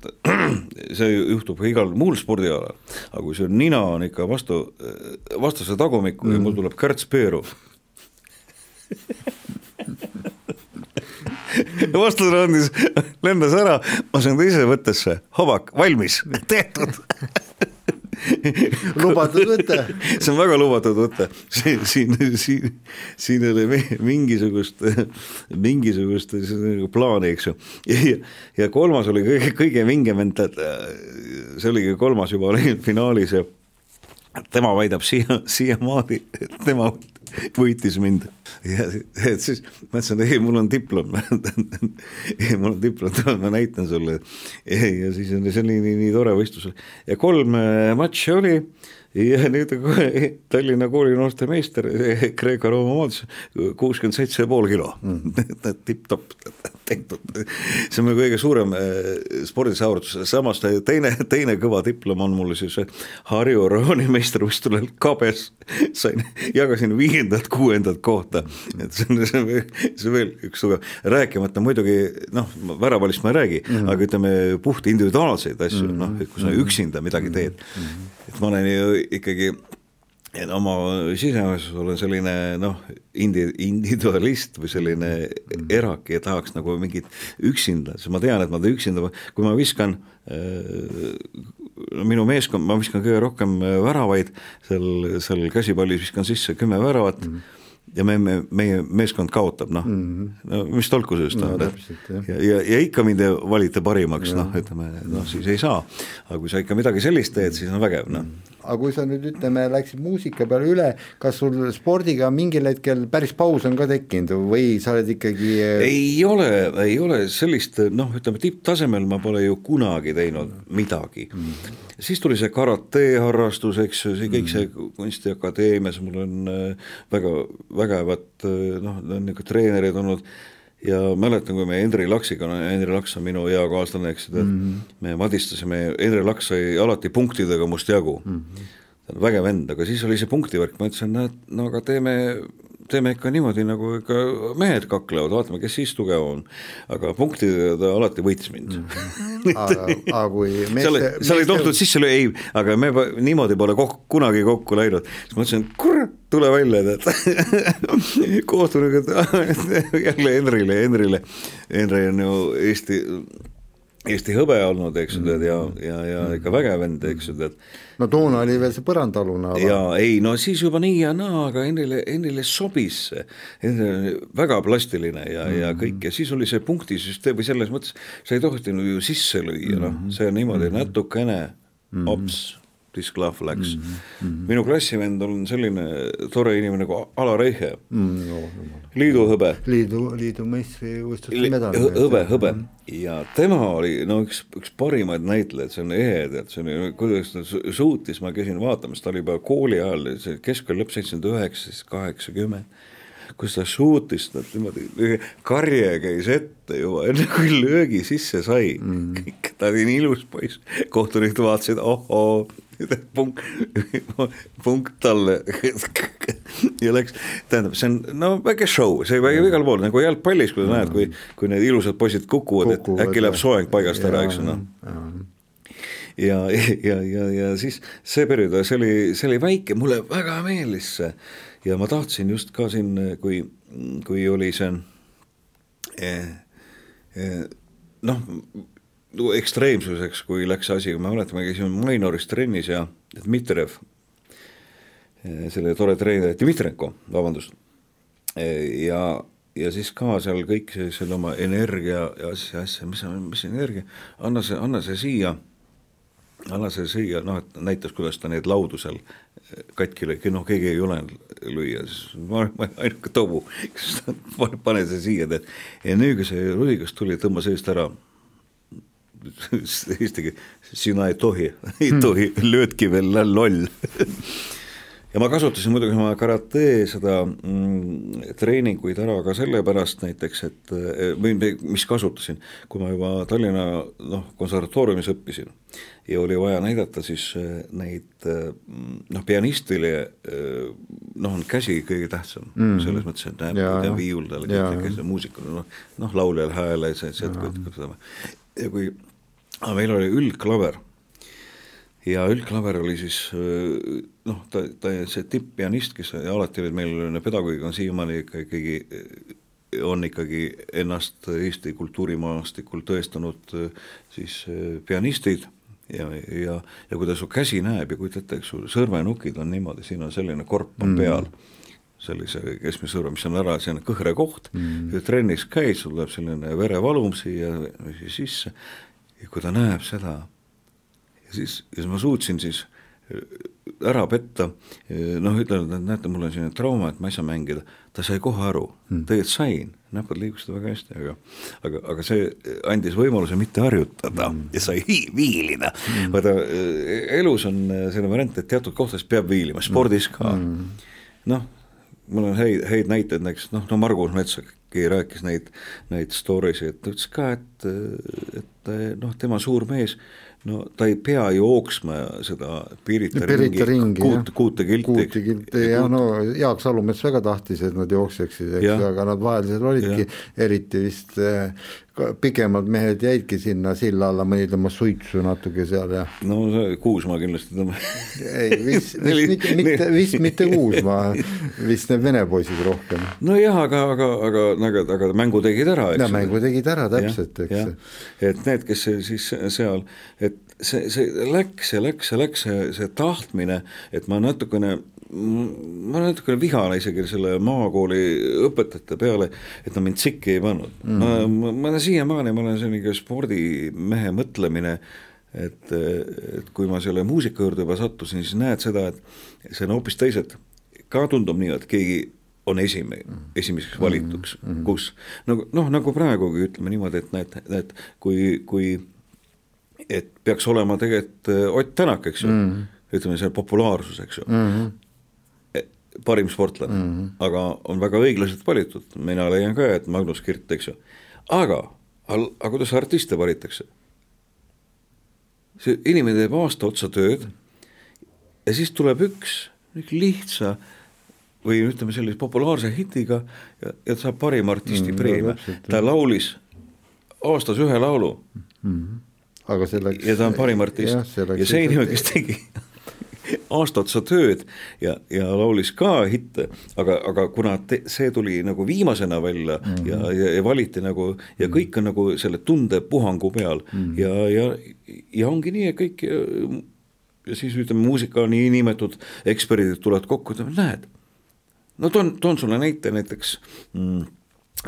see juhtub ka igal muul spordialal, aga kui su nina on ikka vastu, vastase tagumikku mm. ja mul tuleb Kärts Peerov vastusraundis lendas ära, ma sain teise võttesse, hobak valmis, tehtud lubatud võte. see on väga lubatud võte, siin, siin, siin, ei ole mingisugust, mingisugust plaani, eks ju. ja, kolmas oli kõige, kõige vingem, et see oligi kolmas juba oli finaalis ja tema väidab siia, siiamaani, et tema võitis mind. ja et siis ma ütlesin, ei, mul on diplom mul on diplom, ma näitan sulle. ja siis oli see nii, nii, nii tore võistlus ja kolm äh, matši oli ja nüüd Tallinna koolinoorte meister Kreeka-Rooma maadlus, kuuskümmend seitse ja pool kilo mm., tipp-topp tehtud. see on mu kõige suurem äh, spordisaavutus, samas teine, teine kõva diplom on mul siis Harju rajooni meistrivõistlusel Kabes, sain, jagasin viiendat, kuuendat kohta, et see on, see on veel, üks tugev, rääkimata muidugi noh, väravalist ma ei räägi mm, -hmm. aga ütleme puht individuaalseid asju mm, -hmm. noh, et kui sa üksinda midagi teed mm, -hmm et ma olen ju ikkagi oma sisemuses olen selline noh, indi-, individualist või selline erak ja tahaks nagu mingit üksinda, sest ma tean, et ma üksinda, kui ma viskan äh, minu meeskond, ma viskan kõige rohkem väravaid, seal, seal käsipallis viskan sisse kümme väravat. Mm, -hmm ja me, me, meie meeskond kaotab, noh mm, -hmm. no mis tolku sellest no, tahad, et ja, ja, ja ikka mind valite parimaks, noh, ütleme, noh siis ei saa. aga kui sa ikka midagi sellist teed, siis on vägev, noh. Aga kui sa nüüd ütleme, läksid muusika peale üle, kas sul spordiga mingil hetkel päris paus on ka tekkinud või sa oled ikkagi ei ole, ei ole sellist noh, ütleme tipptasemel ma pole ju kunagi teinud midagi. Mm.. siis tuli see karate harrastus, eks ju, see kõik see kunstiakadeemias, mul on äh, väga vägevad äh, noh, niisugused treenerid olnud ja mäletan, kui me Henri Laksiga, Henri Laks on minu hea kaaslane, eks ju, mm -hmm. me madistasime, Henri Laks sai alati punktidega must jagu mm. -hmm. ta on vägev vend, aga siis oli see punktivärk, ma ütlesin, näed, no aga teeme teeme ikka niimoodi, nagu ikka mehed kaklevad, vaatame, kes siis tugev on. aga punktidega ta alati võitis mind mm. -hmm. aga, aga kui meeste, oled, sa olid tohtinud sisse lüüa, ei, aga me niimoodi pole kok-, kunagi kokku läinud, siis ma ütlesin, kurat, tule välja, tead kohtunik, et jälle Henrile, Henrile, Henri on ju Eesti Eesti hõbe olnud, eks ju, tead, ja, ja, ja ikka vägev vend, eks ju, tead. no toona oli veel see põrandaalune aga.... jaa, ei no siis juba nii ja naa, aga Henrile, Henrile sobis see, Henri oli väga plastiline ja mm, -hmm. ja kõik ja siis oli see punktisüsteem või selles mõttes, sa ei tohtinud ju sisse lüüa, noh, mhm. see niimoodi mhm. natukene mm -hmm. ops disklahv läks mm. -hmm. minu klassivend on selline tore inimene nagu Alar Reiche mm, -hmm. liiduhõbe. liidu, liidu meistrivõistluste medal. hõbe, hõbe mm -hmm. ja tema oli no üks, üks parimaid näitlejaid, see on ehe, tead, see on, kuidas ta suutis, ma käisin vaatamas, ta oli juba kooli ajal, see keskkooli lõpp seitsekümmend üheksa, siis kaheksakümmend kus ta suutis nad niimoodi, karje käis ette juba, enne kui löögi sisse sai mm., kõik, ta oli nii ilus poiss, kohtunikud vaatasid, ohoo punkt, punkt talle. Ja läks, tähendab, see on no väike show, see käib igal pool nagu jalgpallis, kui sa näed, kui, kui need ilusad poisid kukuvad, kukuvad, et äkki läheb soeng paigast ära, eks ju noh. ja, ja, ja, ja siis see periood, see oli, see oli väike, mulle väga meeldis see. Ja ma tahtsin just ka siin, kui, kui oli see eh, eh, noh, ekstreemsuseks, kui läks asi, ma mäletan, me käisime Mainoris trennis ja Dmitrijev, eh, selle tore treener, Dmitrenko, vabandust, eh, ja, ja siis ka seal kõik see, selle oma energia ja asja, asja, mis, mis energia, anna see, anna see siia, anna see siia, noh, et näitas, kuidas ta neid laudu seal eh, katki lõi, noh, keegi ei julenud lüüa, siis ma olen ainuke tobu, kes pane see siia, tead. ja nüüd, kui see rusikas tuli, tõmbas eest ära eesti keel, sina ei tohi, ei hmm. tohi, löödki veel loll. Ja ma kasutasin muidugi oma karate seda mm, treeninguid ära ka sellepärast näiteks, et või mis kasutasin, kui ma juba Tallinna noh, konservatooriumis õppisin ja oli vaja näidata siis eh, neid eh, noh, pianistile eh, noh, on käsi kõige tähtsam mm. selles mõttes, et näeb, ta viiul tal, kes on muusikul, noh, noh, lauljal hääle, see, see, ja kui aga meil oli üldklaver ja üldklaver oli siis noh, ta, ta see tipppianist, kes alati olid meil pedagoogid, on siiamaani ikka ikkagi on ikkagi ennast Eesti kultuurimaastikul tõestanud siis pianistid ja, ja, ja kui ta su käsi näeb ja kujutate, eks ju, sõrmenukid on niimoodi, siin on selline korp on mm. peal, sellise keskmise sõrme, mis on ära, on kõhre koht mm., trennis käid, sul tuleb selline verevalum siia sisse ja kui ta näeb seda siis, siis ma suutsin siis äh, ära petta, äh, noh, ütlen, et näete, mul on selline trauma, et ma ei saa mängida, ta sai kohe aru. Hmm., tegelikult sain, näpud liigusid väga hästi, aga aga, aga see andis võimaluse mitte harjutada hmm. ja sai viilida. Hmm.. vaata, äh, elus on selline variant, et teatud kohtades peab viilima, spordis ka. Hmm.. noh, mul on häid, häid näiteid, näiteks noh, no Margus Metsaki rääkis neid, neid story sid, ta ütles ka, et, et noh, tema suur mees, no ta ei pea jooksma seda Pirita ringi, ringi, kuut, kuute kilti. kuute kilti jah, no Jaak Salumets väga tahtis, et nad jookseksid, eks aga nad vahel seal olidki, eriti vist eh, pikemad mehed jäidki sinna silla alla, mõni tõmbas suitsu natuke seal ja. no Kuusmaa kindlasti ei, vist, vist mitte, mitte, vist mitte Kuusmaa, vist need vene poisid rohkem. nojah, aga, aga, aga, aga, aga mängu tegid ära, eks. mängu tegid ära täpselt, eks. et need, kes siis seal, et see, see läks ja läks ja läks see, see tahtmine, et ma natukene ma natukene vihane isegi selle maakooli õpetajate peale, et nad mind sikki ei pannud mm. -hmm. ma, ma, olen siiamaani, ma olen selline spordimehe mõtlemine et, et kui ma selle muusika juurde juba sattusin, siis näed seda, et see on hoopis teised, ka tundub nii, et keegi on esime-, esimeseks valituks mm, -hmm. kus nagu noh, nagu praegugi ütleme niimoodi, et näed, näed, kui, kui et peaks olema tegelikult Ott Tänak, eks ju mm, -hmm. ütleme seal populaarsus, eks ju mm, -hmm parim sportlane mm, -hmm. aga on väga õiglaselt valitud, mina leian ka, et Magnus Kirt, eks ju, aga, aga kuidas artiste valitakse? see inimene teeb aasta otsa tööd ja siis tuleb üks lihtsa või ütleme sellise populaarse hitiga ja, ja saab parima artisti mm, preemia, ta laulis aastas ühe laulu mm. -hmm. aga see läks ja ta on parim artist ja, ja see inimene, kes tegi aasta otsa tööd ja, ja laulis ka hitte, aga, aga kuna te, see tuli nagu viimasena välja mm -hmm. ja, ja, ja valiti nagu ja kõik on nagu selle tundepuhangu peal mm -hmm. ja, ja, ja ongi nii, et kõik ja, siis ütleme, muusika niinimetatud eksperdid tulevad kokku, ütlevad, näed, no toon, toon sulle näite näiteks mm,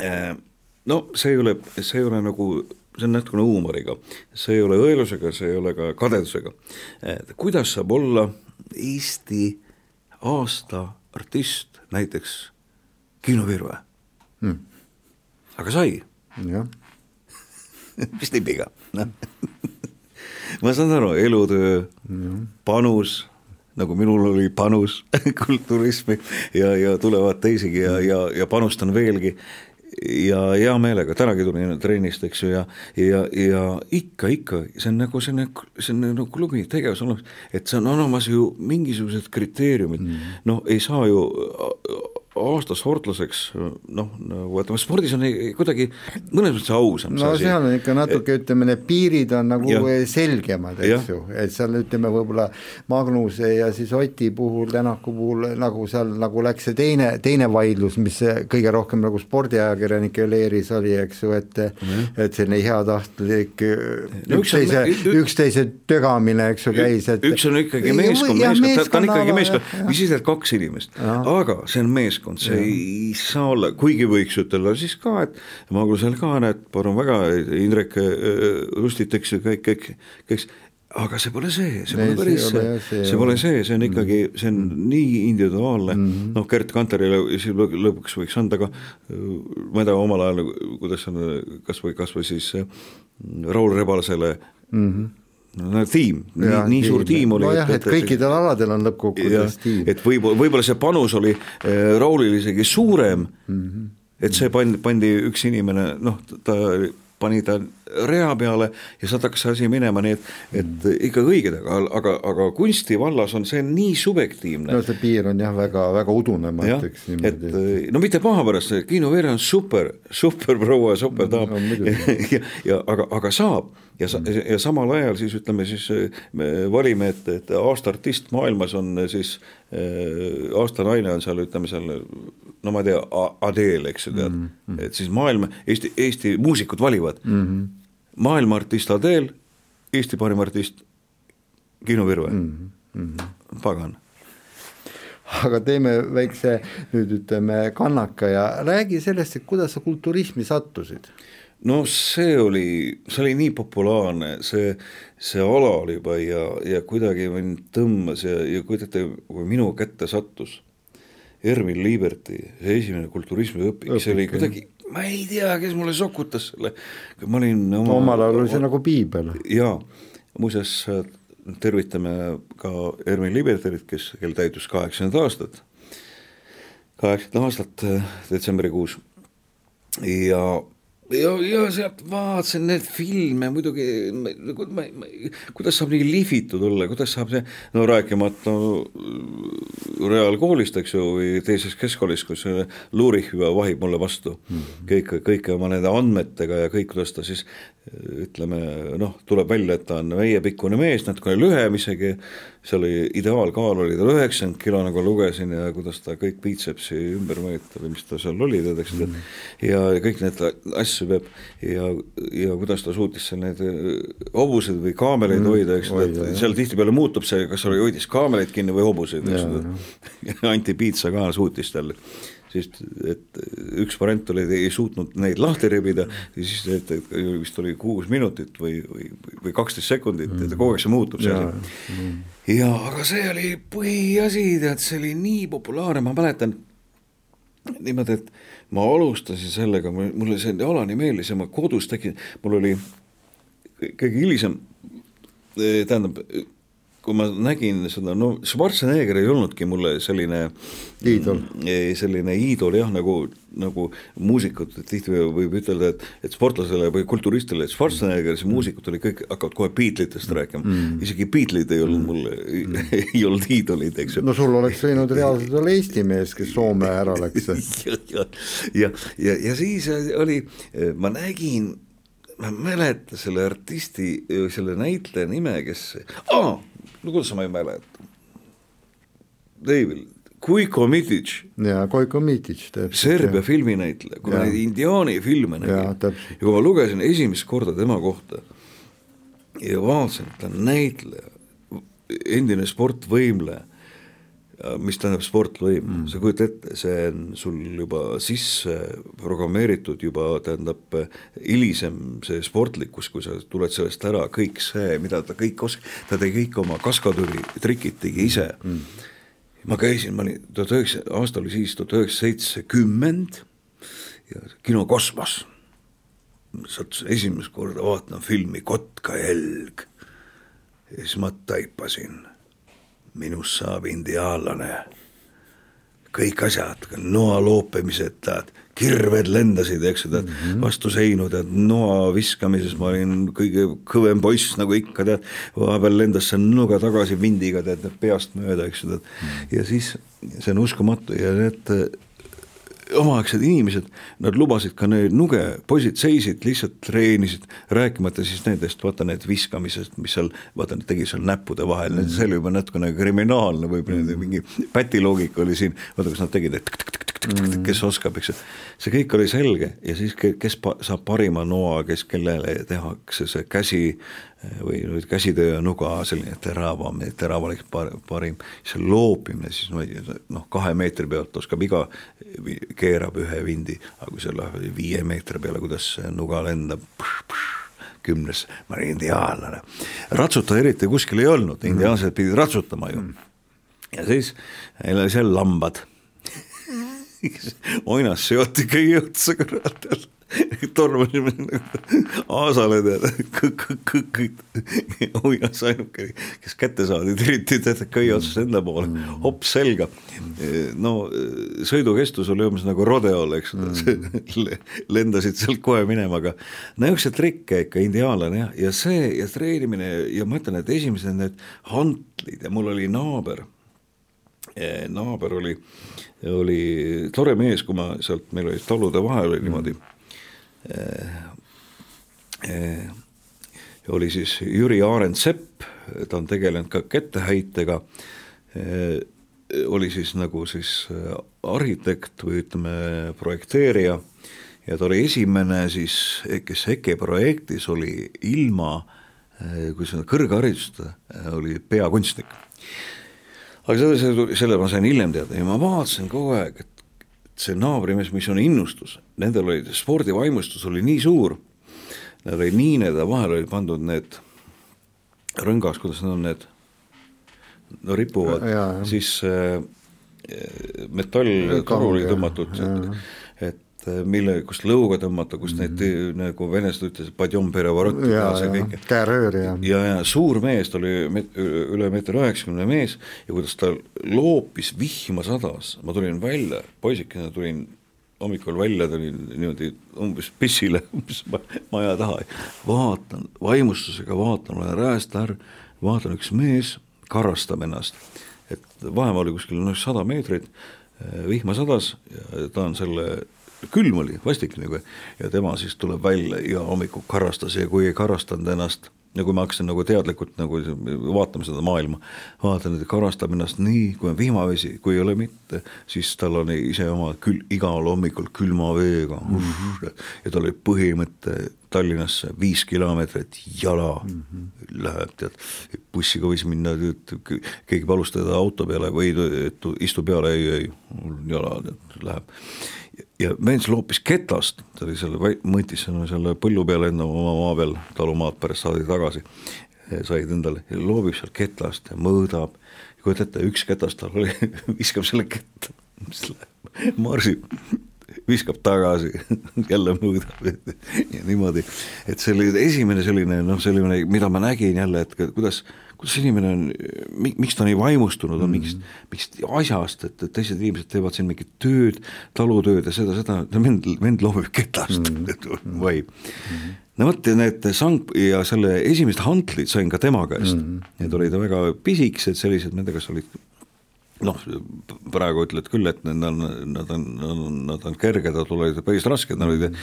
äh, no see ei ole, see ei ole nagu see on natukene huumoriga, see ei ole õelusega, see ei ole ka kadedusega. kuidas saab olla Eesti aasta artist näiteks Kino Virve hmm.? aga sai. mis tipiga, noh ma saan aru, elutöö, panus, nagu minul oli panus kulturismi ja, ja tulevad teisigi ja, ja, ja panustan veelgi ja hea meelega, tänagi tulin trennist, eks ju, ja, ja, ja ikka, ikka, see on nagu selline, see on nagu klubi tegevus olemas, et see on olemas ju mingisugused kriteeriumid mm., noh, ei saa ju aasta sportlaseks, noh, nagu ütleme, spordis on kuidagi mõnes mõttes ausam no seal on ikka natuke, ütleme, need piirid on nagu ja. selgemad, eks ju, et seal ütleme, võib-olla Magnuse ja siis Oti puhul, Tänaku puhul nagu seal nagu läks see teine, teine vaidlus, mis kõige rohkem nagu spordiajakirjanike leeris oli, eks ju, et mm. et selline heatahtlik no, üksteise, üksteise tögamine, eks ju, käis, et üks on ikkagi meeskond, meeskond, ta on ikkagi meeskond, mis siis, et kaks inimest, aga see on meeskond, meeskond, see ja. ei saa olla, kuigi võiks ütelda siis ka, et Magnusel ka, näed, palun väga, Indrek Rustit, eks ju, kõik, kõik, kõik, aga see pole see, see pole päris see, see, see pole see, see on ikkagi, see on mm. nii individuaalne mm -hmm., noh, Gerd Kanterile lõpuks võiks anda ka, ma ei tea, omal ajal, kuidas on kas või, kas või siis Raul Rebalsele mm -hmm no tiim, nii, nii suur tiim oli. nojah, et, et kõikidel aladel on lõppkokkuvõttes tiim. et võib-olla, võib-olla see panus oli äh, Raulil isegi suurem mm, -hmm. et see pandi, pandi üks inimene, noh, ta pani ta rea peale ja sealt hakkas see asi minema, nii et, et mm. ikka õiged, aga, aga, aga kunsti vallas on see nii subjektiivne. no see piir on jah, väga, väga udune, ma ütleks niimoodi. et no mitte paha pärast, Kino Veere on super, super proua, super daam no, ja, ja aga, aga saab ja, ja samal ajal siis ütleme siis me valime, et, et aasta artist maailmas on siis äh, aasta naine on seal, ütleme seal no ma ei tea, Adele, eks ju tead mm, -hmm. et siis maailma, Eesti, Eesti muusikud valivad mm. -hmm. maailma artist Adele, Eesti parim artist Kino Virve mm, -hmm. pagan aga teeme väikse nüüd ütleme kannaka ja räägi sellest, et kuidas sa kulturismi sattusid no see oli, see oli nii populaarne, see, see ala oli juba ja, ja kuidagi mind tõmbas ja, ja kuidagi, kui minu kätte sattus Ervin Liberti, see esimene kulturismiõpik, see oli kuidagi, ma ei tea, kes mulle sokutas selle, ma olin oma omal ajal oli see nagu piibel. jaa, muuseas tervitame ka Ervin Libertit, kes, kel täitus kaheksakümmend aastat, kaheksakümmend aastat detsembrikuus. Ja ja, ja sealt vaatasin neid filme muidugi, kuidas saab nii lihvitud olla, kuidas saab see, no rääkimata no, reaalkoolist, eks ju, või teises keskkoolis, kus Lurich juba vahib mulle vastu mm. -hmm. kõik, kõike oma nende andmetega ja kõik, kuidas ta siis ütleme noh, tuleb välja, et ta on meiepikkune mees, natukene lühem isegi, seal oli ideaalkaal oli tal üheksakümmend kilo, nagu lugesin ja kuidas ta kõik biitsepsi ümber mõjutab ja mis ta seal oli, tead, eks mm. -hmm. ja kõik need asju peab ja, ja kuidas ta suutis seal need hobuseid või kaameleid mm hoida, eks ju, et seal tihtipeale muutub see, kas oli, hoidis kaameleid kinni või hobuseid, eks ju, Anti Piitsa ka suutis tal sest et üks variant oli, ei suutnud neid lahti rebida ja siis et, et vist oli kuus minutit või, või, või kaksteist sekundit mm., et kogu aeg see muutub, see asi. Ja aga see oli põhiasi, tead, see oli nii populaarne, ma mäletan niimoodi, et ma alustasin sellega, mulle see alani meeldis ja ma kodus tegin, mul oli kõige hilisem, tähendab kui ma nägin seda, no Schwarzenegger ei olnudki mulle selline iidol, selline iidol jah, nagu, nagu muusikud tihti võib ütelda, et, et sportlasele või kulturistile, et Schwarzenegger, see muusikud olid kõik, hakkavad kohe Beatlesitest rääkima mm., isegi Beatlesid ei olnud mulle mm., ei olnud iidolid, eks ju. no sul oleks võinud reaalselt olla Eesti mees, kes Soome ära läks ja, ja, ja, ja, ja siis oli, ma nägin ma ei mäleta selle artisti, selle näitleja nime, kes ah,, no kuidas ma ei mäleta, David, Kuiko Mitic. jaa, Kuiko Mitic täpselt. Serbia filminäitleja, kui ma neid indiaani filme nägin ja, ja kui ma lugesin esimest korda tema kohta ja vaatasin, et ta on näitleja, endine sportvõimleja mis tähendab sportloim mm., sa kujutad ette, see on sul juba sisse programmeeritud juba tähendab hilisem see sportlikkus, kui sa tuled sellest ära, kõik see, mida ta kõik osk-, ta tegi kõik oma kaskadööri trikid tegi ise. Mm.. ma käisin, ma olin tuhat üheksa, aasta oli siis tuhat üheksasada seitsekümmend ja kino Kosmos, sattusin esimest korda vaatama filmi Kotka jälg. Ja siis ma taipasin minust saab indiaanlane. kõik asjad, noa loopimised, tead, kirved lendasid, eks ju, tead mm, -hmm. vastu seinu, tead, noa viskamises ma olin kõige kõvem poiss, nagu ikka, tead, vahepeal lendas see nuga tagasi vindiga, tead, peast mööda, eks ju, tead -hmm. ja siis see on uskumatu ja need omaaegsed inimesed, nad lubasid ka neid nuge, poisid seisid, lihtsalt treenisid, rääkimata siis nendest, vaata need viskamised, mis seal, vaata nad tegid seal näppude vahel mm, -hmm. see oli juba natukene kriminaalne, võib-olla mm -hmm. mingi pätiloogika oli siin, vaata kus nad tegid, et mm. kes oskab, eks ju. see kõik oli selge ja siis, kes pa, saab parima noa, kes, kellele tehakse see käsi või, või käsitöö nuga selline teravam, teravalik par, parim, see loopimine siis noh, kahe meetri pealt oskab iga, keerab ühe vindi, aga kui see läheb viie meetri peale, kuidas see nuga lendab, kümnes, ma olin indiaanlane. ratsuta eriti kuskil ei olnud, indiaanlased pidid ratsutama ju. ja siis neil oli seal lambad. Oinas seoti kõige otsa kurat tormasime Aasale tead, oinas ainuke, kes kätte saadi, tiriti kõige otsast enda poole, hops selga. no sõidu kestus oli umbes nagu rodeol, eks. Ole, lendasid sealt kohe minema, aga niisuguseid trikke ikka indiaanlane jah, ja see ja treenimine ja ma ütlen, et esimesed need hantlid ja mul oli naaber, naaber oli oli tore mees, kui ma sealt, meil olid talude vahel oli niimoodi äh, äh, oli siis Jüri Arendt-Sepp, ta on tegelenud ka ketteheitega äh,, oli siis nagu siis arhitekt või ütleme, projekteerija. Ja ta oli esimene siis, kes EKE projektis oli ilma, kui see on kõrghariduseta, oli peakunstnik. Aga selle, selle ma sain hiljem teada. Ja ma vaatasin kogu aeg, et see naabrimees, mis on innustus, nendel oli spordivaimustus oli nii suur, nad olid niinede vahele olid pandud need rõngas, kuidas need on need, no ripuvad, siis äh, metalltoru oli tõmmatud, et mille, kust lõuga tõmmata, kust mm -hmm. neid mhm. nagu venelased ütlesid, ja see kõik. käeröör ja. ja, ja suur mees, ta oli met, üle meeter üheksakümne mees ja kuidas ta loopis vihma sadas, ma tulin välja, poisikene tulin hommikul välja, tulin niimoodi umbes pissile, umbes maja taha, vaatan, vaimustusega vaatan, olen rääst äär, vaatan üks mees karastab ennast, et vahemaa oli kuskil noh, sada meetrit, vihma sadas ja ta on selle külm oli, vastik nagu ja tema siis tuleb välja iga hommikul karastas ja kui ei karastanud ennast, nagu ma hakkasin nagu teadlikult nagu vaatama seda maailma, vaatan, et karastab ennast nii, kui on vihmavesi, kui ei ole mitte, siis tal on ise oma kül-, igal hommikul külma veega mm -hmm. ja tal oli põhimõte Tallinnasse viis kilomeetrit jala mm -hmm. läheb, tead, bussiga võis minna, keegi palus teda auto peale või istu peale, ei, ei, mul jala tead, läheb. Ja mees loopis ketast, ta oli seal, mõõtis selle põllu peal enda oma maa peal, talumaad pärast saadi tagasi, said endale, loobib seal ketast ja mõõdab, kujutate, üks ketast tal oli, viskab selle ketta, mis läheb, marsib viskab tagasi jälle mõõdab. Ja niimoodi, et see oli esimene selline noh, selline, mida ma nägin jälle, et kuidas, kuidas inimene on, miks ta nii vaimustunud on mm -hmm. mingist, mingist asjast, et, et teised inimesed teevad siin mingit tööd, talutööd ja seda, seda, vend, vend loobib ketast mm, -hmm. vaim mm. -hmm no vot ja need sang- ja selle esimesed hantlid sain ka tema käest mm, -hmm. need olid väga pisikesed, sellised, nendega sa olid noh, praegu ütled küll, et nad on, nad on, nad on kerged, nad olid päris rasked, nad olid,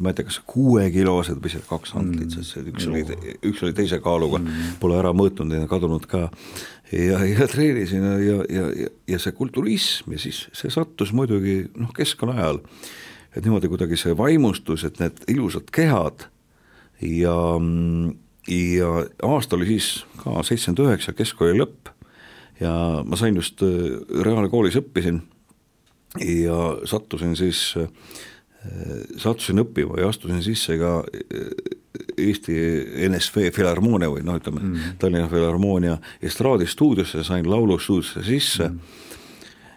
ma ei tea, kas kuuekilosed või seal kaks antlit mm., sest üks oli, üks oli teise kaaluga mm., pole ära mõõtnud ja kadunud ka. ja, ja treenisin ja, ja, ja, ja, ja see kulturism ja siis see sattus muidugi noh, keskajal, et niimoodi kuidagi see vaimustus, et need ilusad kehad ja, ja aasta oli siis ka seitsekümmend üheksa, keskkooli lõpp ja ma sain just äh, reaalkoolis õppisin ja sattusin siis, äh, sattusin õppima ja astusin sisse ka äh, Eesti NSV Filharmoonia või noh, ütleme mm -hmm. Tallinna Filharmoonia estraadistuudiosse, sain laulustuudiosse sisse mm -hmm.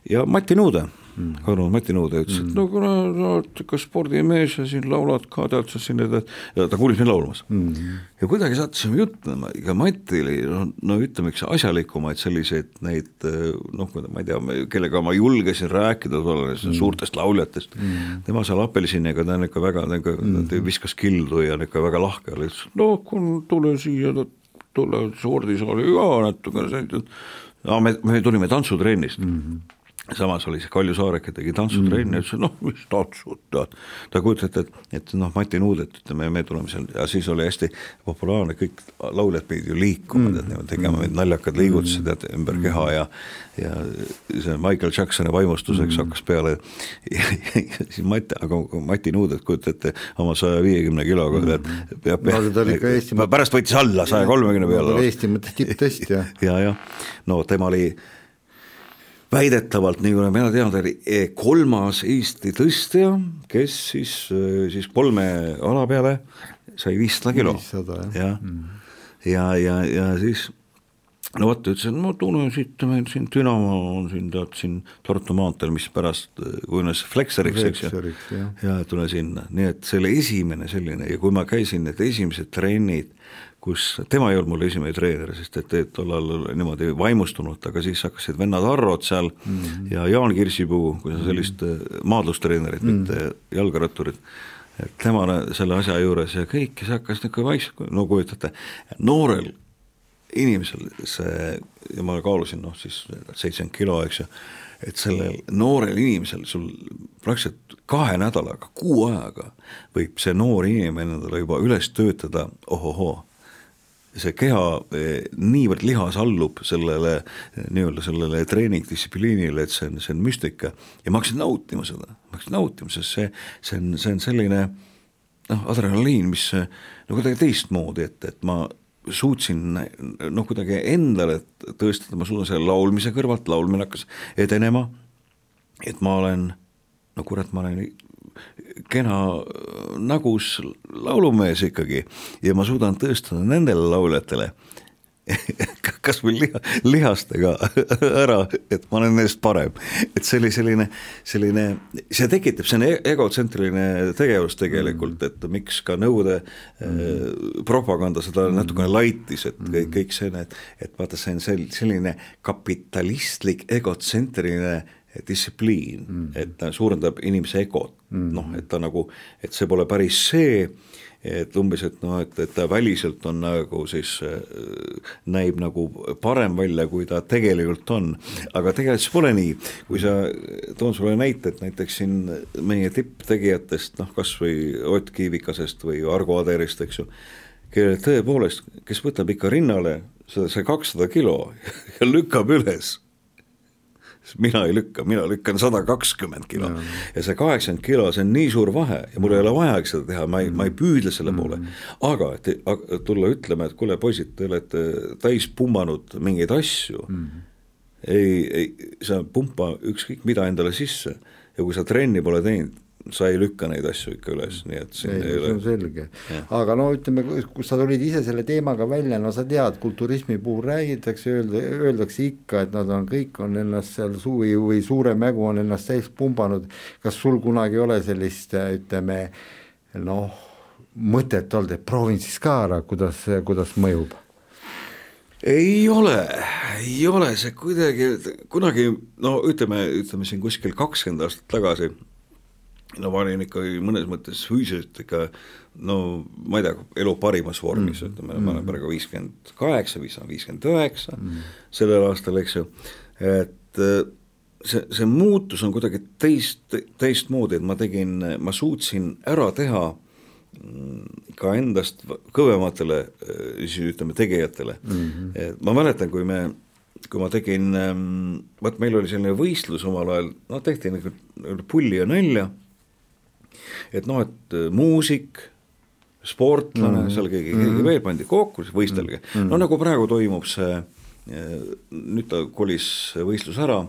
ja Mati Nuude mm. kadunud Mati Nuude ütles mm., et no kuna sa oled ikka spordimees ja siin laulad ka, tead sa siin, ja ta kuulis mind laulmas mm. ja kuidagi sattusime jutlema, ega Mati oli no, ütleme, üks asjalikumaid selliseid neid noh, ma ei tea, kellega ma julgesin rääkida tolles mm. suurtest lauljatest mm., tema seal apelsiniga, ta on ikka väga, ta mm. viskas kildu ja ikka väga lahke oli, ütles no kun tule siia, tule spordisaali ka natukene, no me, me tulime tantsutrennist mm. -hmm samas oli see Kalju Saareke tegi tantsutrenni mm., ütles, noh, mis tantsud, tead. ta kujutas ette, et, et noh, Mati Nuudet, ütleme, me tuleme seal ja siis oli hästi populaarne, kõik lauljad pidid ju liikuma mm., tead, tegema mingid naljakad liigutused, tead, ümber keha ja ja see Michael Jacksoni vaimustuseks mm. hakkas peale ja, ja, ja siis Mati, aga Mati Nuudet, kujuta ette, oma saja viiekümne kiloga mm., tead, peab no, ta oli ikka Eesti pärast võttis alla saja kolmekümne peale. Eesti mõttes tipptõstja. ja, ja no tema oli väidetavalt, nii kui mina tean, ta oli eh, kolmas Eesti tõstja, kes siis, eh, siis kolme ala peale sai viissada kilo. jah, mm. ja, ja, ja siis no vot, ütles, et ma tunnen siit, meil siin Dünamo on siin tead siin Tartu maanteel, mis pärast eh, kujunes Flexeriks, eks ju, ja tule sinna, nii et selle esimene selline ja kui ma käisin need esimesed trennid kus tema ei olnud mul esimene treener, sest et, tollal niimoodi vaimustunud, aga siis hakkasid vennad Arrod seal mm -hmm. ja Jaan Kirsipuu, kui sa sellist mm -hmm. maadlustreenerit mm, -hmm. mitte jalgratturit, et tema selle asja juures ja kõik, see hakkas niisugune vaikselt, no kujutate, noorel inimesel see, ja ma kaalusin noh, siis seitsekümmend kilo, eks ju, et sellel noorel inimesel sul praktiliselt kahe nädalaga, kuu ajaga võib see noor inimene endale juba üles töötada ohohoo see keha eh, niivõrd lihas allub sellele nii-öelda sellele treeningdistsipliinile, et see on, see on müstika. Ja ma hakkasin nautima seda, ma hakkasin nautima, sest see, see on, see on selline noh, adrenaliin, mis no kuidagi teistmoodi, et, et ma suutsin noh, kuidagi endale tõestada, ma suudan selle laulmise kõrvalt, laulmine hakkas edenema, et ma olen, no kurat, ma olen kena nägus laulumees ikkagi ja ma suudan tõestada nendele lauljatele, kas või liha, lihastega ära, et ma olen neist parem. et see oli selline, selline, see tekitab, see on e-, egotsentriline tegevus tegelikult, et miks ka Nõukogude mm. propaganda seda natukene laitis, et kõik, kõik see, et, et vaata, see on sel-, selline kapitalistlik egotsentriline distsipliin mm., et ta suurendab inimese egot mm., noh, et ta nagu, et see pole päris see, et umbes, et noh, et, et ta väliselt on nagu siis äh,, näib nagu parem välja, kui ta tegelikult on. aga tegelikult see pole nii, kui sa, toon sulle näite, et näiteks siin meie tipptegijatest, noh kas või Ott Kiivikasest või Argo Aderist, eks ju, kellel tõepoolest, kes võtab ikka rinnale seda, see kakssada kilo ja lükkab üles mina ei lükka, mina lükkan sada kakskümmend kilo ja, see kaheksakümmend kilo, see on nii suur vahe ja mul ei ole vajagi seda teha, ma ei, ma ei püüdle selle mm. poole. aga et tulla ütlema, et kuule poisid, te olete täis pummanud mingeid asju mm., ei, ei, sa pumpa ükskõik mida endale sisse ja kui sa trenni pole teinud, sa ei lükka neid asju ikka üles, nii et siin ei, ei ole. selge, aga no ütleme, kus sa tulid ise selle teemaga välja, no sa tead, kulturismi puhul räägitakse, öelda, öeldakse ikka, et nad on, kõik on ennast seal suvi või suure mägu on ennast täis pumbanud. kas sul kunagi ei ole sellist, ütleme noh, mõtet olnud, et proovin siis ka ära, kuidas, kuidas mõjub? ei ole, ei ole see kuidagi, kunagi no ütleme, ütleme siin kuskil kakskümmend aastat tagasi no ma olin ikkagi mõnes mõttes füüsiliselt ikka no ma ei tea, elu parimas vormis mm., ütleme, ma olen mm. praegu viiskümmend kaheksa, viiskümmend üheksa mm. sellel aastal, eks ju, et äh, see, see muutus on kuidagi teist, teistmoodi, et ma tegin, ma suutsin ära teha mm, ka endast kõvematele äh, siis ütleme, tegijatele mm. -hmm. ma mäletan, kui me kui ma tegin, ähm, vot meil oli selline võistlus omal ajal, noh tehti nagu pulli ja nalja et noh, et äh, muusik, sportlane mm, -hmm. seal keegi, keegi mm -hmm. veel pandi kokku, siis võistelge mm, -hmm. no nagu praegu toimub see, äh, nüüd ta kolis võistlus ära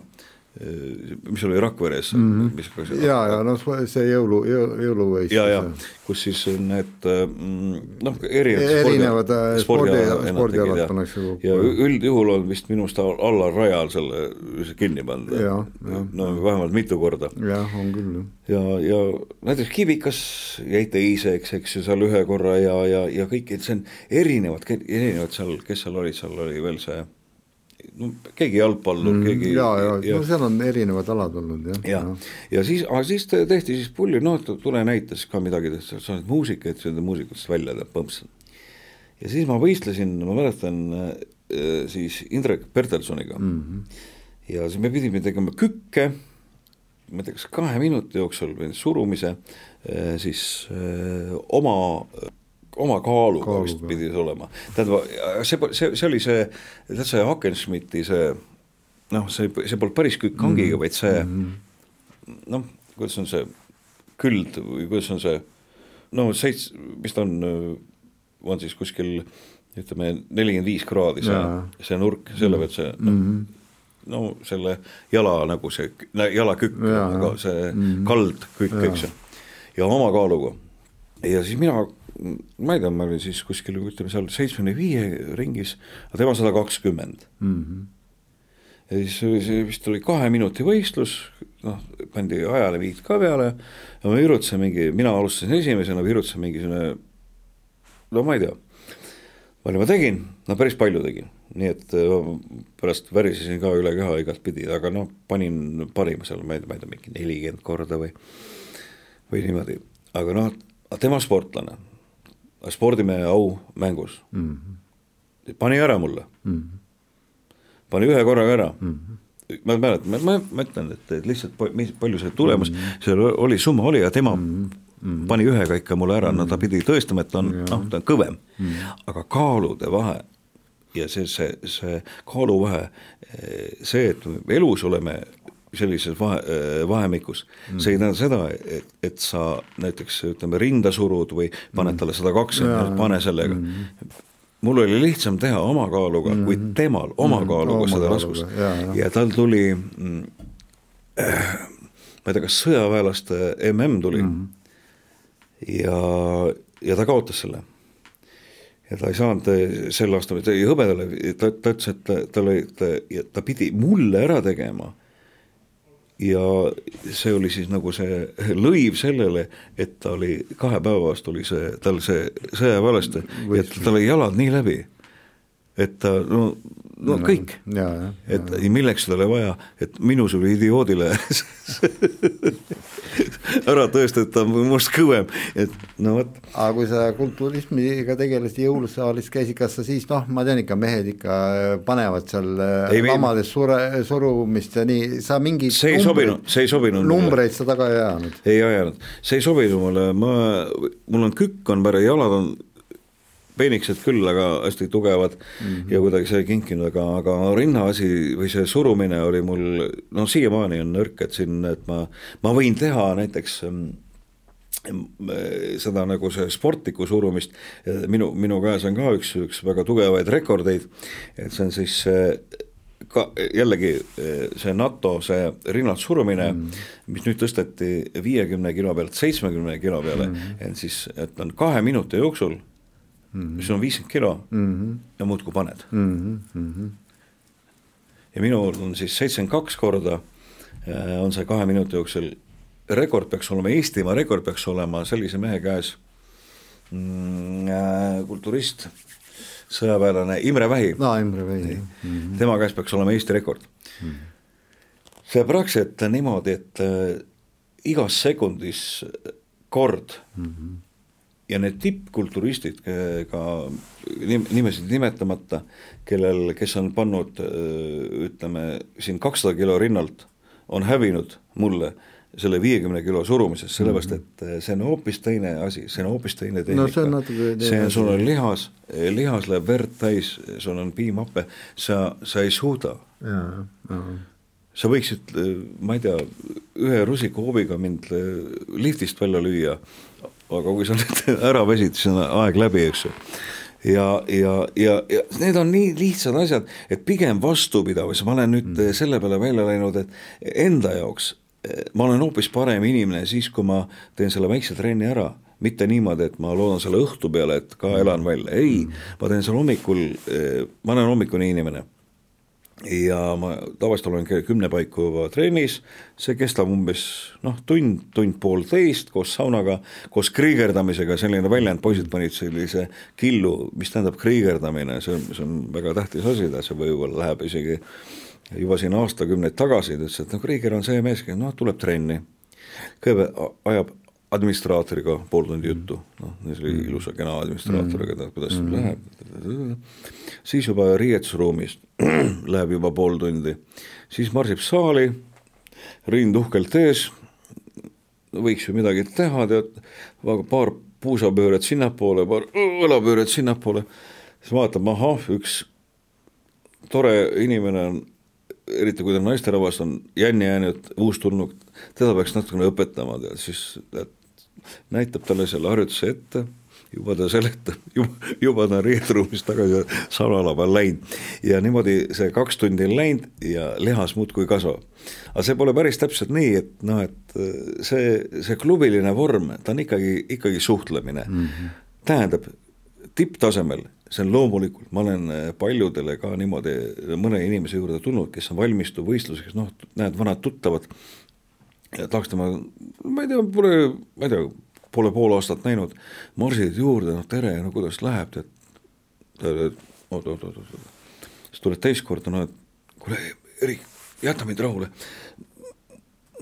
mis oli Rakveres mm, -hmm. mis ja, ja noh, see jõulu, jõuluvõistlus. ja, ja kus siis need mm, noh, erinevad erinevad äh, spordialad spordi pannakse kokku. ja üldjuhul on vist minu arust Allar Rajal selle kinni pandud, no vähemalt mitu korda. jah, on küll, jah. ja, ja näiteks Kivikas jäi teiseks, eks ju, seal ühe korra ja, ja, ja kõik, et see on erinevad, erinevad seal, kes seal olid, seal oli veel see no keegi jalgpallur mm,, keegi ja, ja, ja no seal on erinevad alad olnud jah. ja, ja., ja siis, aga siis tehti siis pulli, noh, tule näita siis ka midagi, sa oled muusik, et seda muusikutest välja tead, põmps. ja siis ma võistlesin, ma mäletan äh, siis Indrek Bertelsoniga mm. -hmm. ja siis me pidime tegema kükke, ma ei tea, kas kahe minuti jooksul või surumise äh, siis öö, äh, oma oma kaaluga, kaaluga. vist pidi see olema. tähendab, see, see, see oli see, tead see Hackenschmidti see noh, see, see polnud päris kükkangiga mm, -hmm. vaid see mm -hmm. noh, kuidas on see küld või kuidas on see no seits-, mis ta on, on siis kuskil ütleme, nelikümmend viis kraadi see, see nurk, selle pealt see noh mm -hmm., no selle jala nagu see, jalakükk, aga see mm -hmm. kaldkükk, eks ju, ja oma kaaluga. ja siis mina ma ei tea, ma olin siis kuskil ütleme seal seitsmekümne viie ringis, aga tema sada kakskümmend. Mhm. ja siis oli see vist oli kahe minuti võistlus, noh, pandi ajalimiit ka peale ja ma virutasin mingi, mina alustasin esimesena, virutasin mingisugune no ma ei tea, palju ma tegin, no päris palju tegin, nii et äh, pärast värisesin ka üle keha igatpidi, aga noh, panin parima seal, ma ei tea, mingi nelikümmend korda või või niimoodi, aga noh, tema sportlane, spordimehe au mängus mm. -hmm. pani ära mulle mm. -hmm. pani ühe korraga ära mm. -hmm. ma mäletan, ma, ma, ma ütlen, et, et lihtsalt palju see tulemus mm, -hmm. seal oli, summa oli ja tema mm -hmm. pani ühega ikka mulle ära mm, -hmm. no ta pidi tõestama, et ta on, noh, ta on kõvem mm. -hmm. aga kaalude vahe ja see, see, see kaaluvahe, see, et elus oleme sellises vahe, äh, vahemikus mm., see ei tähenda seda, et, et sa näiteks ütleme, rinda surud või paned mm. talle sada kakskümmend, pane sellega mm. mul oli lihtsam teha oma kaaluga mm -hmm. kui temal oma mm -hmm. kaaluga oma seda raskust ja, ja. ja tal tuli mm, äh, ma ei tea, kas sõjaväelaste mm tuli mm -hmm. ja, ja ta kaotas selle ja ta ei saanud sel aastal, ta jäi hõbedale, ta, ta ütles, et ta, tal oli, ta, ta pidi mulle ära tegema ja see oli siis nagu see lõiv sellele, et ta oli kahe päeva vastu oli see, tal see sõjaväelaste, et tal olid jalad nii läbi, et ta no, no kõik, et milleks seda oli vaja, et minusugune idioodile ära tõestada, et ta on minust kõvem, et no vot. aga kui sa kulturismiga tegelesid jõulusaalis käisid, kas sa siis noh, ma tean ikka, mehed ikka panevad seal äh, lamades sure, surumist ja nii, sa mingi see ei sobinud, see ei sobinud numbreid sa taga ei ajanud? ei ajanud, see ei sobinud mulle, ma, mul on kükk on päris, jalad on peenikesed küll, aga hästi tugevad mm -hmm. ja kuidagi sai kinkinud, aga, aga rinnaasi või see surumine oli mul, no siiamaani on nõrk, et siin, et ma, ma võin teha näiteks mm, seda nagu see sportlikku surumist, minu, minu käes on ka üks, üks väga tugevaid rekordeid, et see on siis ka jällegi see NATO, see rinnalt surumine mm., mis nüüd tõsteti viiekümne kilo pealt seitsmekümne kilo peale mm., et siis, et on kahe minuti jooksul mm., mis on viiskümmend kilo mm. ja muudkui paned mm. -hmm. ja minul on siis seitsekümmend kaks korda äh, on see kahe minuti jooksul, rekord peaks olema, Eestimaa rekord peaks olema sellise mehe käes mm,, äh, kulturist sõjaväelane Imre Vähi no,. Imre Vähi, jah mm -hmm.. tema käes peaks olema Eesti rekord mm. -hmm. see praktiliselt niimoodi, et äh, igas sekundis kord mm -hmm. Ja need tippkulturistid ka nimesid nimetamata, kellel, kes on pannud äh, ütleme siin kakssada kilo rinnalt, on hävinud mulle selle viiekümne kilo surumises, sellepärast mhm. et eh, see on hoopis teine asi, see on hoopis teine tehnika no,. see on natuke see on, sul on lihas, eh, lihas läheb verd täis, sul on piimhappe, sa, sa ei suuda. sa võiksid, eh, ma ei tea, ühe rusikahoobiga mind liftist välja lüüa, aga kui sa nüüd ära väsid, siis on aeg läbi, eks ju. Ja, ja, ja, ja need on nii lihtsad asjad, et pigem vastupidavus, ma olen nüüd mm. selle peale välja läinud, et enda jaoks ma olen hoopis parem inimene siis, kui ma teen selle väikse trenni ära, mitte niimoodi, et ma loodan selle õhtu peale, et ka elan välja, ei, ma teen seal hommikul, ma olen hommikune inimene ja ma tavaliselt olen kümne paiku juba trennis, see kestab umbes noh, tund, tund-poolteist koos saunaga, koos kriigerdamisega, selline väljend, poisid panid sellise killu, mis tähendab kriigerdamine, see on, see on väga tähtis asi, see võib-olla läheb isegi juba siin aastakümneid tagasi, ta ütles, et noh, Krieger on see mees, kes noh, tuleb trenni, kõigepealt ajab administraatoriga pool tundi juttu, noh, see oli mm. ilusa kena administraatoriga, tead, kuidas mm. läheb, siis juba riietusruumis läheb juba pool tundi, siis marsib saali, rind uhkelt ees, võiks ju midagi teha, tead, paar puusapööret sinnapoole, paar õlapööret sinnapoole, siis vaatab, ahah, üks tore inimene on eriti kui ta naisterahvas on jänni jäänud, uustulnuk, teda peaks natukene õpetama, tead, siis näitab talle selle harjutuse ette, juba ta seletab, juba, juba ta on riieturuumist tagasi saunala peal läinud. ja niimoodi see kaks tundi on läinud ja lihas muudkui kasvab. aga see pole päris täpselt nii, et noh, et see, see klubiline vorm, ta on ikkagi, ikkagi suhtlemine mm. -hmm. tähendab, tipptasemel see on loomulikult, ma olen äh, paljudele ka niimoodi mõne inimese juurde tulnud, kes on valmistuv võistluseks, noh, näed, vanad tuttavad, tahaks tema, ma ei tea, pole, ma ei tea, pole pool aastat näinud, marsid juurde, noh tere, no kuidas läheb, tead, oot, oot, oot, oot, siis tuled teist korda, no et kuule, Erik, jäta mind rahule,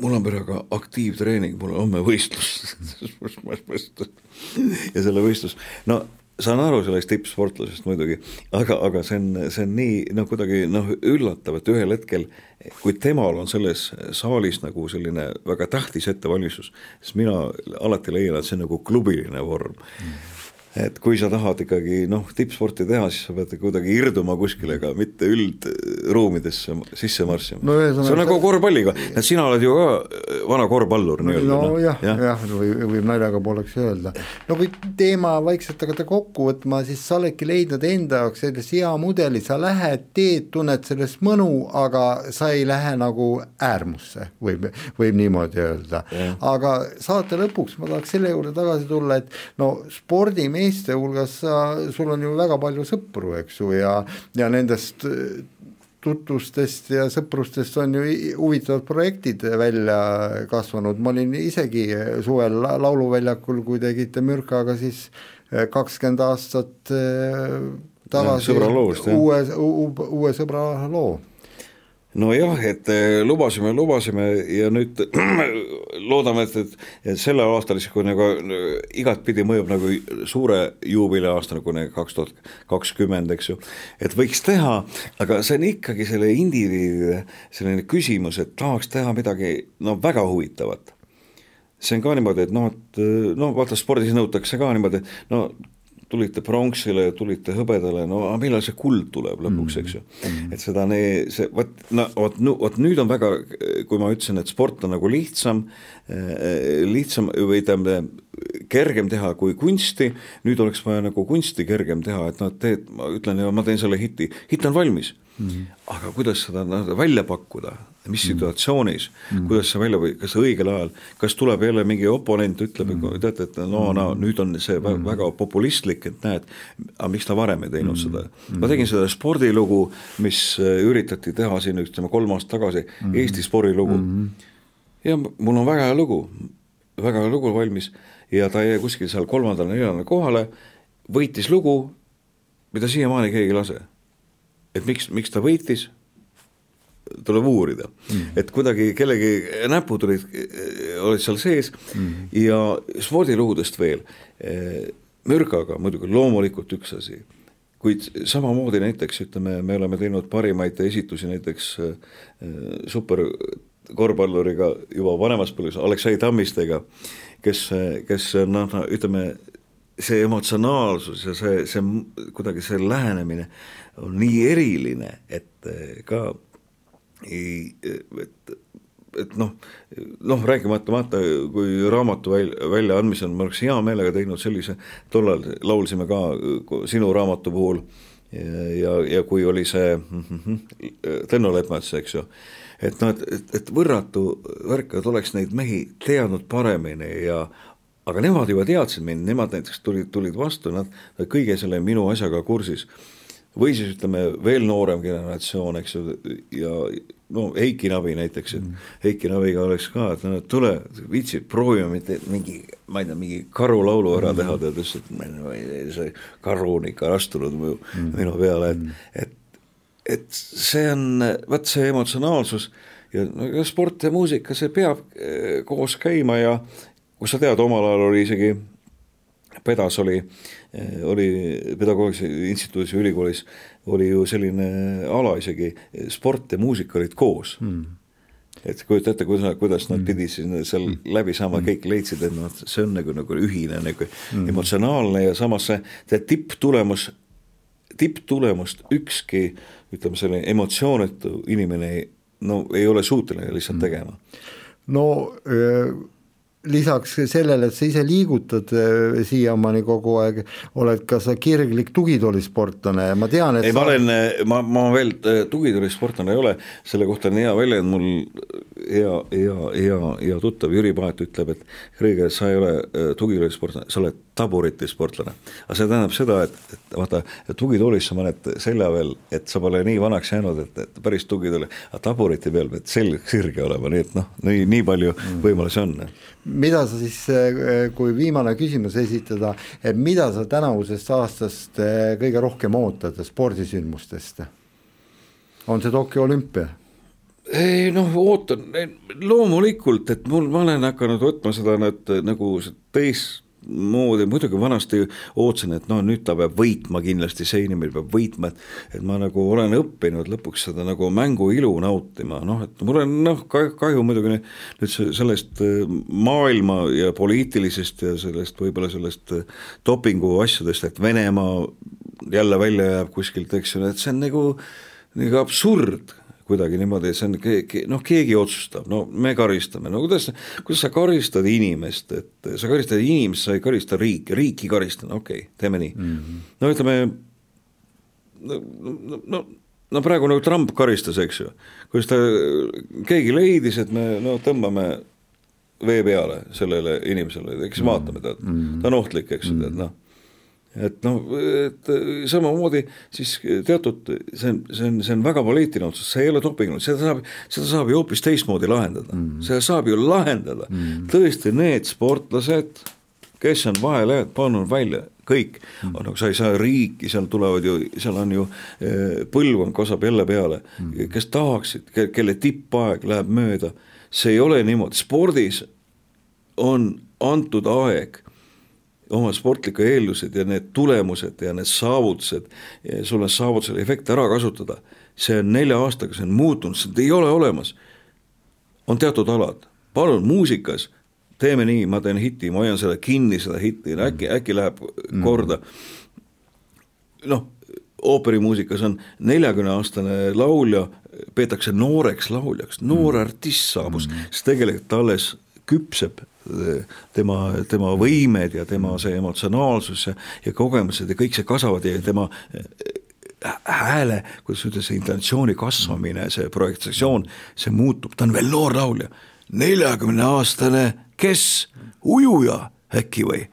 mul on praegu aktiivtreening, mul on homme võistlus. Ja selle võistlus, no saan aru sellest tippsportlasest muidugi, aga, aga see on, see on nii noh, kuidagi noh, üllatav, et ühel hetkel, kui temal on selles saalis nagu selline väga tähtis ettevalmistus, siis mina alati leian, et see on nagu klubiline vorm. mm et kui sa tahad ikkagi noh, tippsporti teha, siis sa pead kuidagi irduma kuskile ka, mitte üldruumidesse sisse marssima no,. see on nagu korvpalliga, et sina oled ju ka äh, vana korvpallur nii-öelda. no, no jah, jah, jah, või, võib naljaga pooleks öelda. no kui teema vaikselt hakata kokku võtma, siis sa oledki leidnud enda jaoks sellise hea mudeli, sa lähed, teed, tunned sellest mõnu, aga sa ei lähe nagu äärmusse, võib, võib niimoodi öelda. aga saate lõpuks ma tahaks selle juurde tagasi tulla, et no spordimees meeste hulgas sa, sul on ju väga palju sõpru, eks ju, ja, ja nendest äh, tutvustest ja sõprustest on ju huvitavad projektid välja kasvanud, ma olin isegi suvel Lauluväljakul, kui tegite Mürkaga siis äh, kakskümmend aastat äh, tagasi uue, uue, uue sõbra loo nojah, et eh, lubasime, lubasime ja nüüd loodame, et, et, et sellel aastal siis, kui nagu igatpidi mõjub nagu suure juubeliaasta nagu kaks tuhat kakskümmend, eks ju, et võiks teha, aga see on ikkagi selle indiviidi selline küsimus, et tahaks teha midagi no väga huvitavat. see on ka niimoodi, et noh, et no vaata, spordis nõutakse ka niimoodi, no tulite pronksile, tulite hõbedale, no aga millal see kuld tuleb lõpuks, eks ju. et seda, see, vot, no vot, vot nüüd on väga, kui ma ütlesin, et sport on nagu lihtsam, lihtsam või tähendab, kergem teha kui kunsti, nüüd oleks vaja nagu kunsti kergem teha, et noh, teed, ma ütlen ja ma teen selle hiti, hitt on valmis mm. aga kuidas seda noh, välja pakkuda, mis mhm. situatsioonis mm, kuidas see välja või kas õigel ajal, kas tuleb jälle mingi oponent, ütleb mm, teate, et no, no mhm. nüüd on see mm väga populistlik, et näed, aga miks ta varem ei teinud mm seda. ma tegin seda spordilugu, mis äh, üritati teha siin ütleme kolm aastat tagasi mm. Eesti spordilugu mm. ja mul on väga hea lugu, väga hea lugu valmis ja ta jäi kuskil seal kolmandale-neljandale kohale, võitis lugu, mida siiamaani keegi ei lase. Et miks, miks ta võitis, tuleb uurida mm., et kuidagi kellegi näpud olid, olid seal sees mm. ja spordilugudest veel, mürgaga muidugi loomulikult üks asi, kuid samamoodi näiteks ütleme, me oleme teinud parimaid esitusi näiteks äh, superkorvpalluriga juba vanemas põlves, Aleksei Tammistega kes, kes noh, ütleme, see emotsionaalsus ja see, see kuidagi see lähenemine on nii eriline, et ka ei, et, et noh, noh rääkimata vaata, kui raamatu välja, väljaandmisel ma oleks hea meelega teinud sellise, tollal laulsime ka sinu raamatu puhul ja, ja, kui oli see Tõnu Lepmets, eks ju et noh, et, et, et võrratu värk, et oleks neid mehi teadnud paremini ja aga nemad juba teadsid mind, nemad näiteks tulid, tulid vastu, nad, nad kõige selle minu asjaga kursis. Või siis ütleme, veel noorem generatsioon, eks ju, ja no Heiki Navi näiteks, et mm. Heiki Naviga oleks ka, et no tule, viitsi, proovime mitte mingi, ma ei tea, mingi karulaulu ära mm. teha, ta ütles, et see karu on ikka astunud mu, mm. minu peale, et mm., et et see on, vot see emotsionaalsus ja no sport ja muusika, see peab eh, koos käima ja kus sa tead, omal ajal oli isegi, Pedas oli, eh, oli Pedagoogilise Instituudis ülikoolis oli ju selline ala isegi, sport ja muusika olid koos mm et kujuta ette, kuidas, kuidas nad mm. pidid siis seal mm. läbi saama mm., kõik leidsid, et noh, see on nagu, nagu ühine nagu mm. emotsionaalne ja samas see, see tipptulemus, tipptulemust ükski ütleme, selline emotsioonitu inimene ei, no ei ole suuteline lihtsalt mm. tegema. no öö lisaks sellele, et sa ise liigutad äh, siiamaani kogu aeg, oled ka sa kirglik tugitoolisportlane ja ma tean, et ei ma olen, ma, ma veel äh, tugitoolisportlane ei ole, selle kohta on hea väljend, mul hea, hea, hea, hea tuttav Jüri Paet ütleb, et Krõige, sa ei ole tugitoolisportlane, sa oled taburitisportlane. aga see tähendab seda, et, et vaata, tugitoolis sa paned selja veel, et sa pole nii vanaks jäänud, et, et päris tugitooli, aga taburiti peal pead selg sirge olema, nii et noh, nii, nii palju mm. võimalusi on mida sa siis, eh, kui viimane küsimus esitada, et mida sa tänavusest aastast eh, kõige rohkem ootad spordisündmustest? on see Tokyo olümpia? ei noh, ootan loomulikult, et mul, ma olen hakanud võtma seda nüüd nagu teist moodi, muidugi vanasti ootasin, et no nüüd ta peab võitma kindlasti, see inimene peab võitma, et et ma nagu olen õppinud lõpuks seda nagu mängu ilu nautima, noh et mul on noh, kahju muidugi nüüd sellest äh, maailma ja poliitilisest ja sellest võib-olla sellest äh, dopingu asjadest, et Venemaa jälle välja jääb kuskilt, eks ju, et see on nagu, nagu absurd kuidagi niimoodi, see on ke-, noh, keegi otsustab, no me karistame, no kuidas, kuidas sa karistad inimest, et sa karistad inimest, sa ei karista riiki, riiki karistan, okei okay,, teeme nii mm. -hmm. no ütleme, no, no, no no praegu nagu Trump karistas, eks ju, kuidas ta, keegi leidis, et me no tõmbame vee peale sellele inimesele, eks mm vaatame, tead -hmm. ta on ohtlik, eks ju mm tead noh et noh, et samamoodi siis teatud, see on, see on, see on väga poliitiline otsus, see ei ole doping, seda saab, seda saab ju hoopis teistmoodi lahendada mm, -hmm. seda saab ju lahendada mm, -hmm. tõesti need sportlased, kes on vahele pannud välja, kõik mm, -hmm. nagu sa ei saa riiki, seal tulevad ju, seal on ju eh, põlvkond kasvab jälle peale mm, -hmm. kes tahaksid, kelle tippaeg läheb mööda, see ei ole niimoodi, spordis on antud aeg oma sportlikud eeldused ja need tulemused ja need saavutused, sul on saavutuse efekt ära kasutada, see on nelja aastaga, see on muutunud, seda ei ole olemas. on teatud alad, palun muusikas, teeme nii, ma teen hiti, ma hoian selle kinni, seda hitti, äkki, äkki läheb korda. Noh, ooperimuusikas on neljakümneaastane laulja, peetakse nooreks lauljaks, noor artist saabus, siis tegelikult alles küpseb tema, tema võimed ja tema see emotsionaalsus ja, ja kogemused ja kõik see kasvavad ja tema hääle, kuidas öelda, see intonatsiooni kasvamine, see projektsioon, see muutub, ta on veel noor laulja, neljakümne aastane, kes, ujuja äkki või?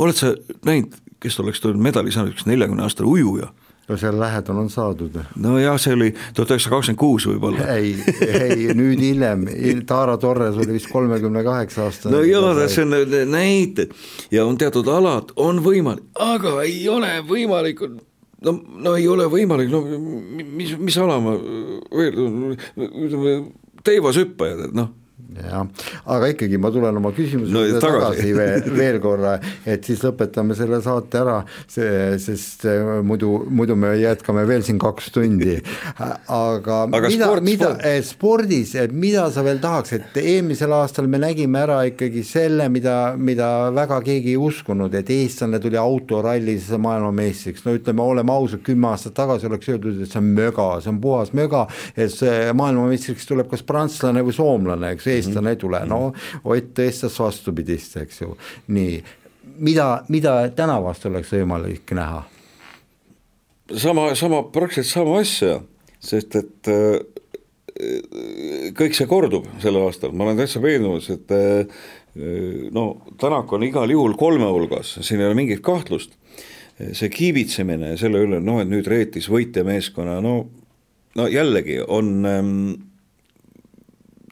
oled sa näinud, kes oleks tulnud medali saanud, üks neljakümne aastane ujuja? No seal lähedal on saadud. nojah, see oli tuhat üheksasada kakskümmend kuus võib-olla. ei, ei nüüd hiljem, Taara Torres oli vist kolmekümne kaheksa aastane. no jaa, see on näited ja on teatud alad, on võimalik, aga ei ole võimalik, no, no ei ole võimalik, no mis, mis ala ma veel, ütleme, teivashüppajad, et noh jah, aga ikkagi ma tulen oma küsimuse no, tagasi, tagasi veel, veel korra, et siis lõpetame selle saate ära, see, sest äh, muidu, muidu me jätkame veel siin kaks tundi. aga, aga mida, mida sport. Eh, spordis, et mida sa veel tahaks, et eelmisel aastal me nägime ära ikkagi selle, mida, mida väga keegi ei uskunud, et eestlane tuli autorallis maailmameistriks, no ütleme, oleme ausad, kümme aastat tagasi oleks öeldud, et see on möga, see on puhas möga, et see maailmameistriks tuleb kas prantslane või soomlane, eks eestlane ei tule, no Ott tõestas vastupidist, eks ju, nii, mida, mida tänavast oleks võimalik näha? sama, sama, praktiliselt sama asja, sest et äh, kõik see kordub sellel aastal, ma olen täitsa veendunud, et äh, no Tänak on igal juhul kolme hulgas, siin ei ole mingit kahtlust, see kiibitsemine selle üle, noh, et nüüd reetis võitjameeskonna, no no jällegi on ähm,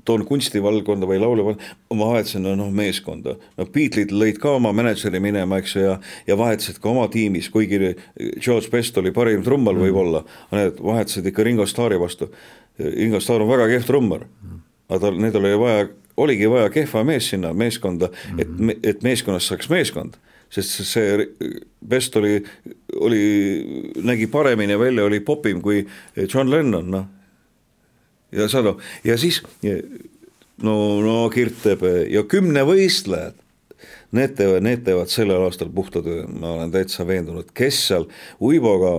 toon kunstivaldkonda või lauluvaldkonda, ma vahetasin noh meeskonda, no Beatlesid lõid ka oma mänedžeri minema, eks ju, ja ja vahetasid ka oma tiimis, kuigi George Best oli parim trummar mm. võib-olla, need vahetasid ikka Ringo Starri vastu. Ringo Starr on väga kehv trummar, aga tal, need oli vaja, oligi vaja kehva mees sinna meeskonda mm, -hmm. et, et meeskonnast saaks meeskond sest see Best oli, oli, nägi paremini välja, oli popim kui John Lennon, noh ja saad aru, ja siis no, no Kirt teeb ja kümnevõistlejad, need teevad, need teevad sellel aastal puhta töö, ma olen täitsa veendunud, kes seal. Uiboga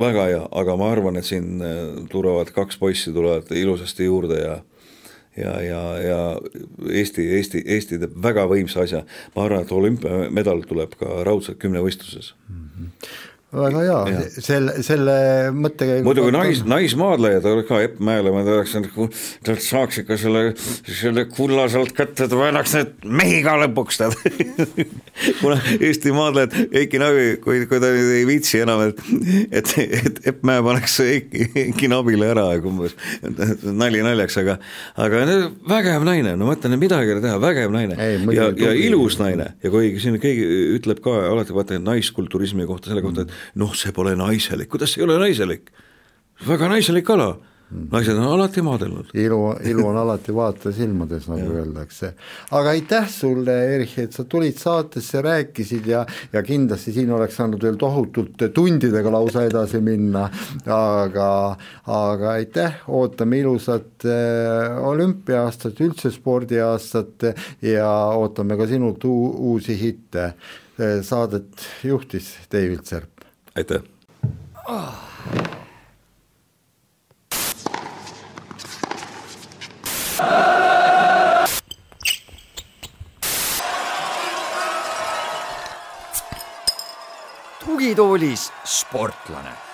väga hea, aga ma arvan, et siin äh, tulevad kaks poissi tulevad ilusasti juurde ja ja, ja, ja Eesti, Eesti, Eesti teeb väga võimsa asja, ma arvan, et olümpiamedal tuleb ka raudselt kümnevõistluses. Mm. -hmm väga hea, selle, selle mõttekäigu muidugi nais, naismaadlejad oleks ka Epp Mäele, ma tahaks, et talt saaks ikka selle, selle kulla sealt kätte, et vajaks need mehi ka lõpuks, tead. Kuna Eesti maadlejad, Eiki Nabi, kui, kui ta nüüd ei viitsi enam, et et, et Epp Mäe paneks Eiki, Eiki Nabile ära umbes, nali naljaks, aga aga vägev naine, no ma ütlen, midagi ei ole teha, vägev naine. Ei, ja, ja ilus naine. Ja kui siin keegi ütleb ka alati vaata naiskulturismi kohta, selle kohta, et noh, see pole naiselik, kuidas see ei ole naiselik? väga naiselik ala, naised on alati maadelnud. ilu, ilu on alati vaataja silmades, nagu öeldakse. aga aitäh sulle, Erich, et sa tulid saatesse, rääkisid ja, ja kindlasti siin oleks saanud veel tohutult tundidega lausa edasi minna, aga, aga aitäh, ootame ilusat äh, olümpiaastat, üldse spordiaastat ja ootame ka sinult uusi hitte. saadet juhtis David Serp aitäh oh.! tugitoolis sportlane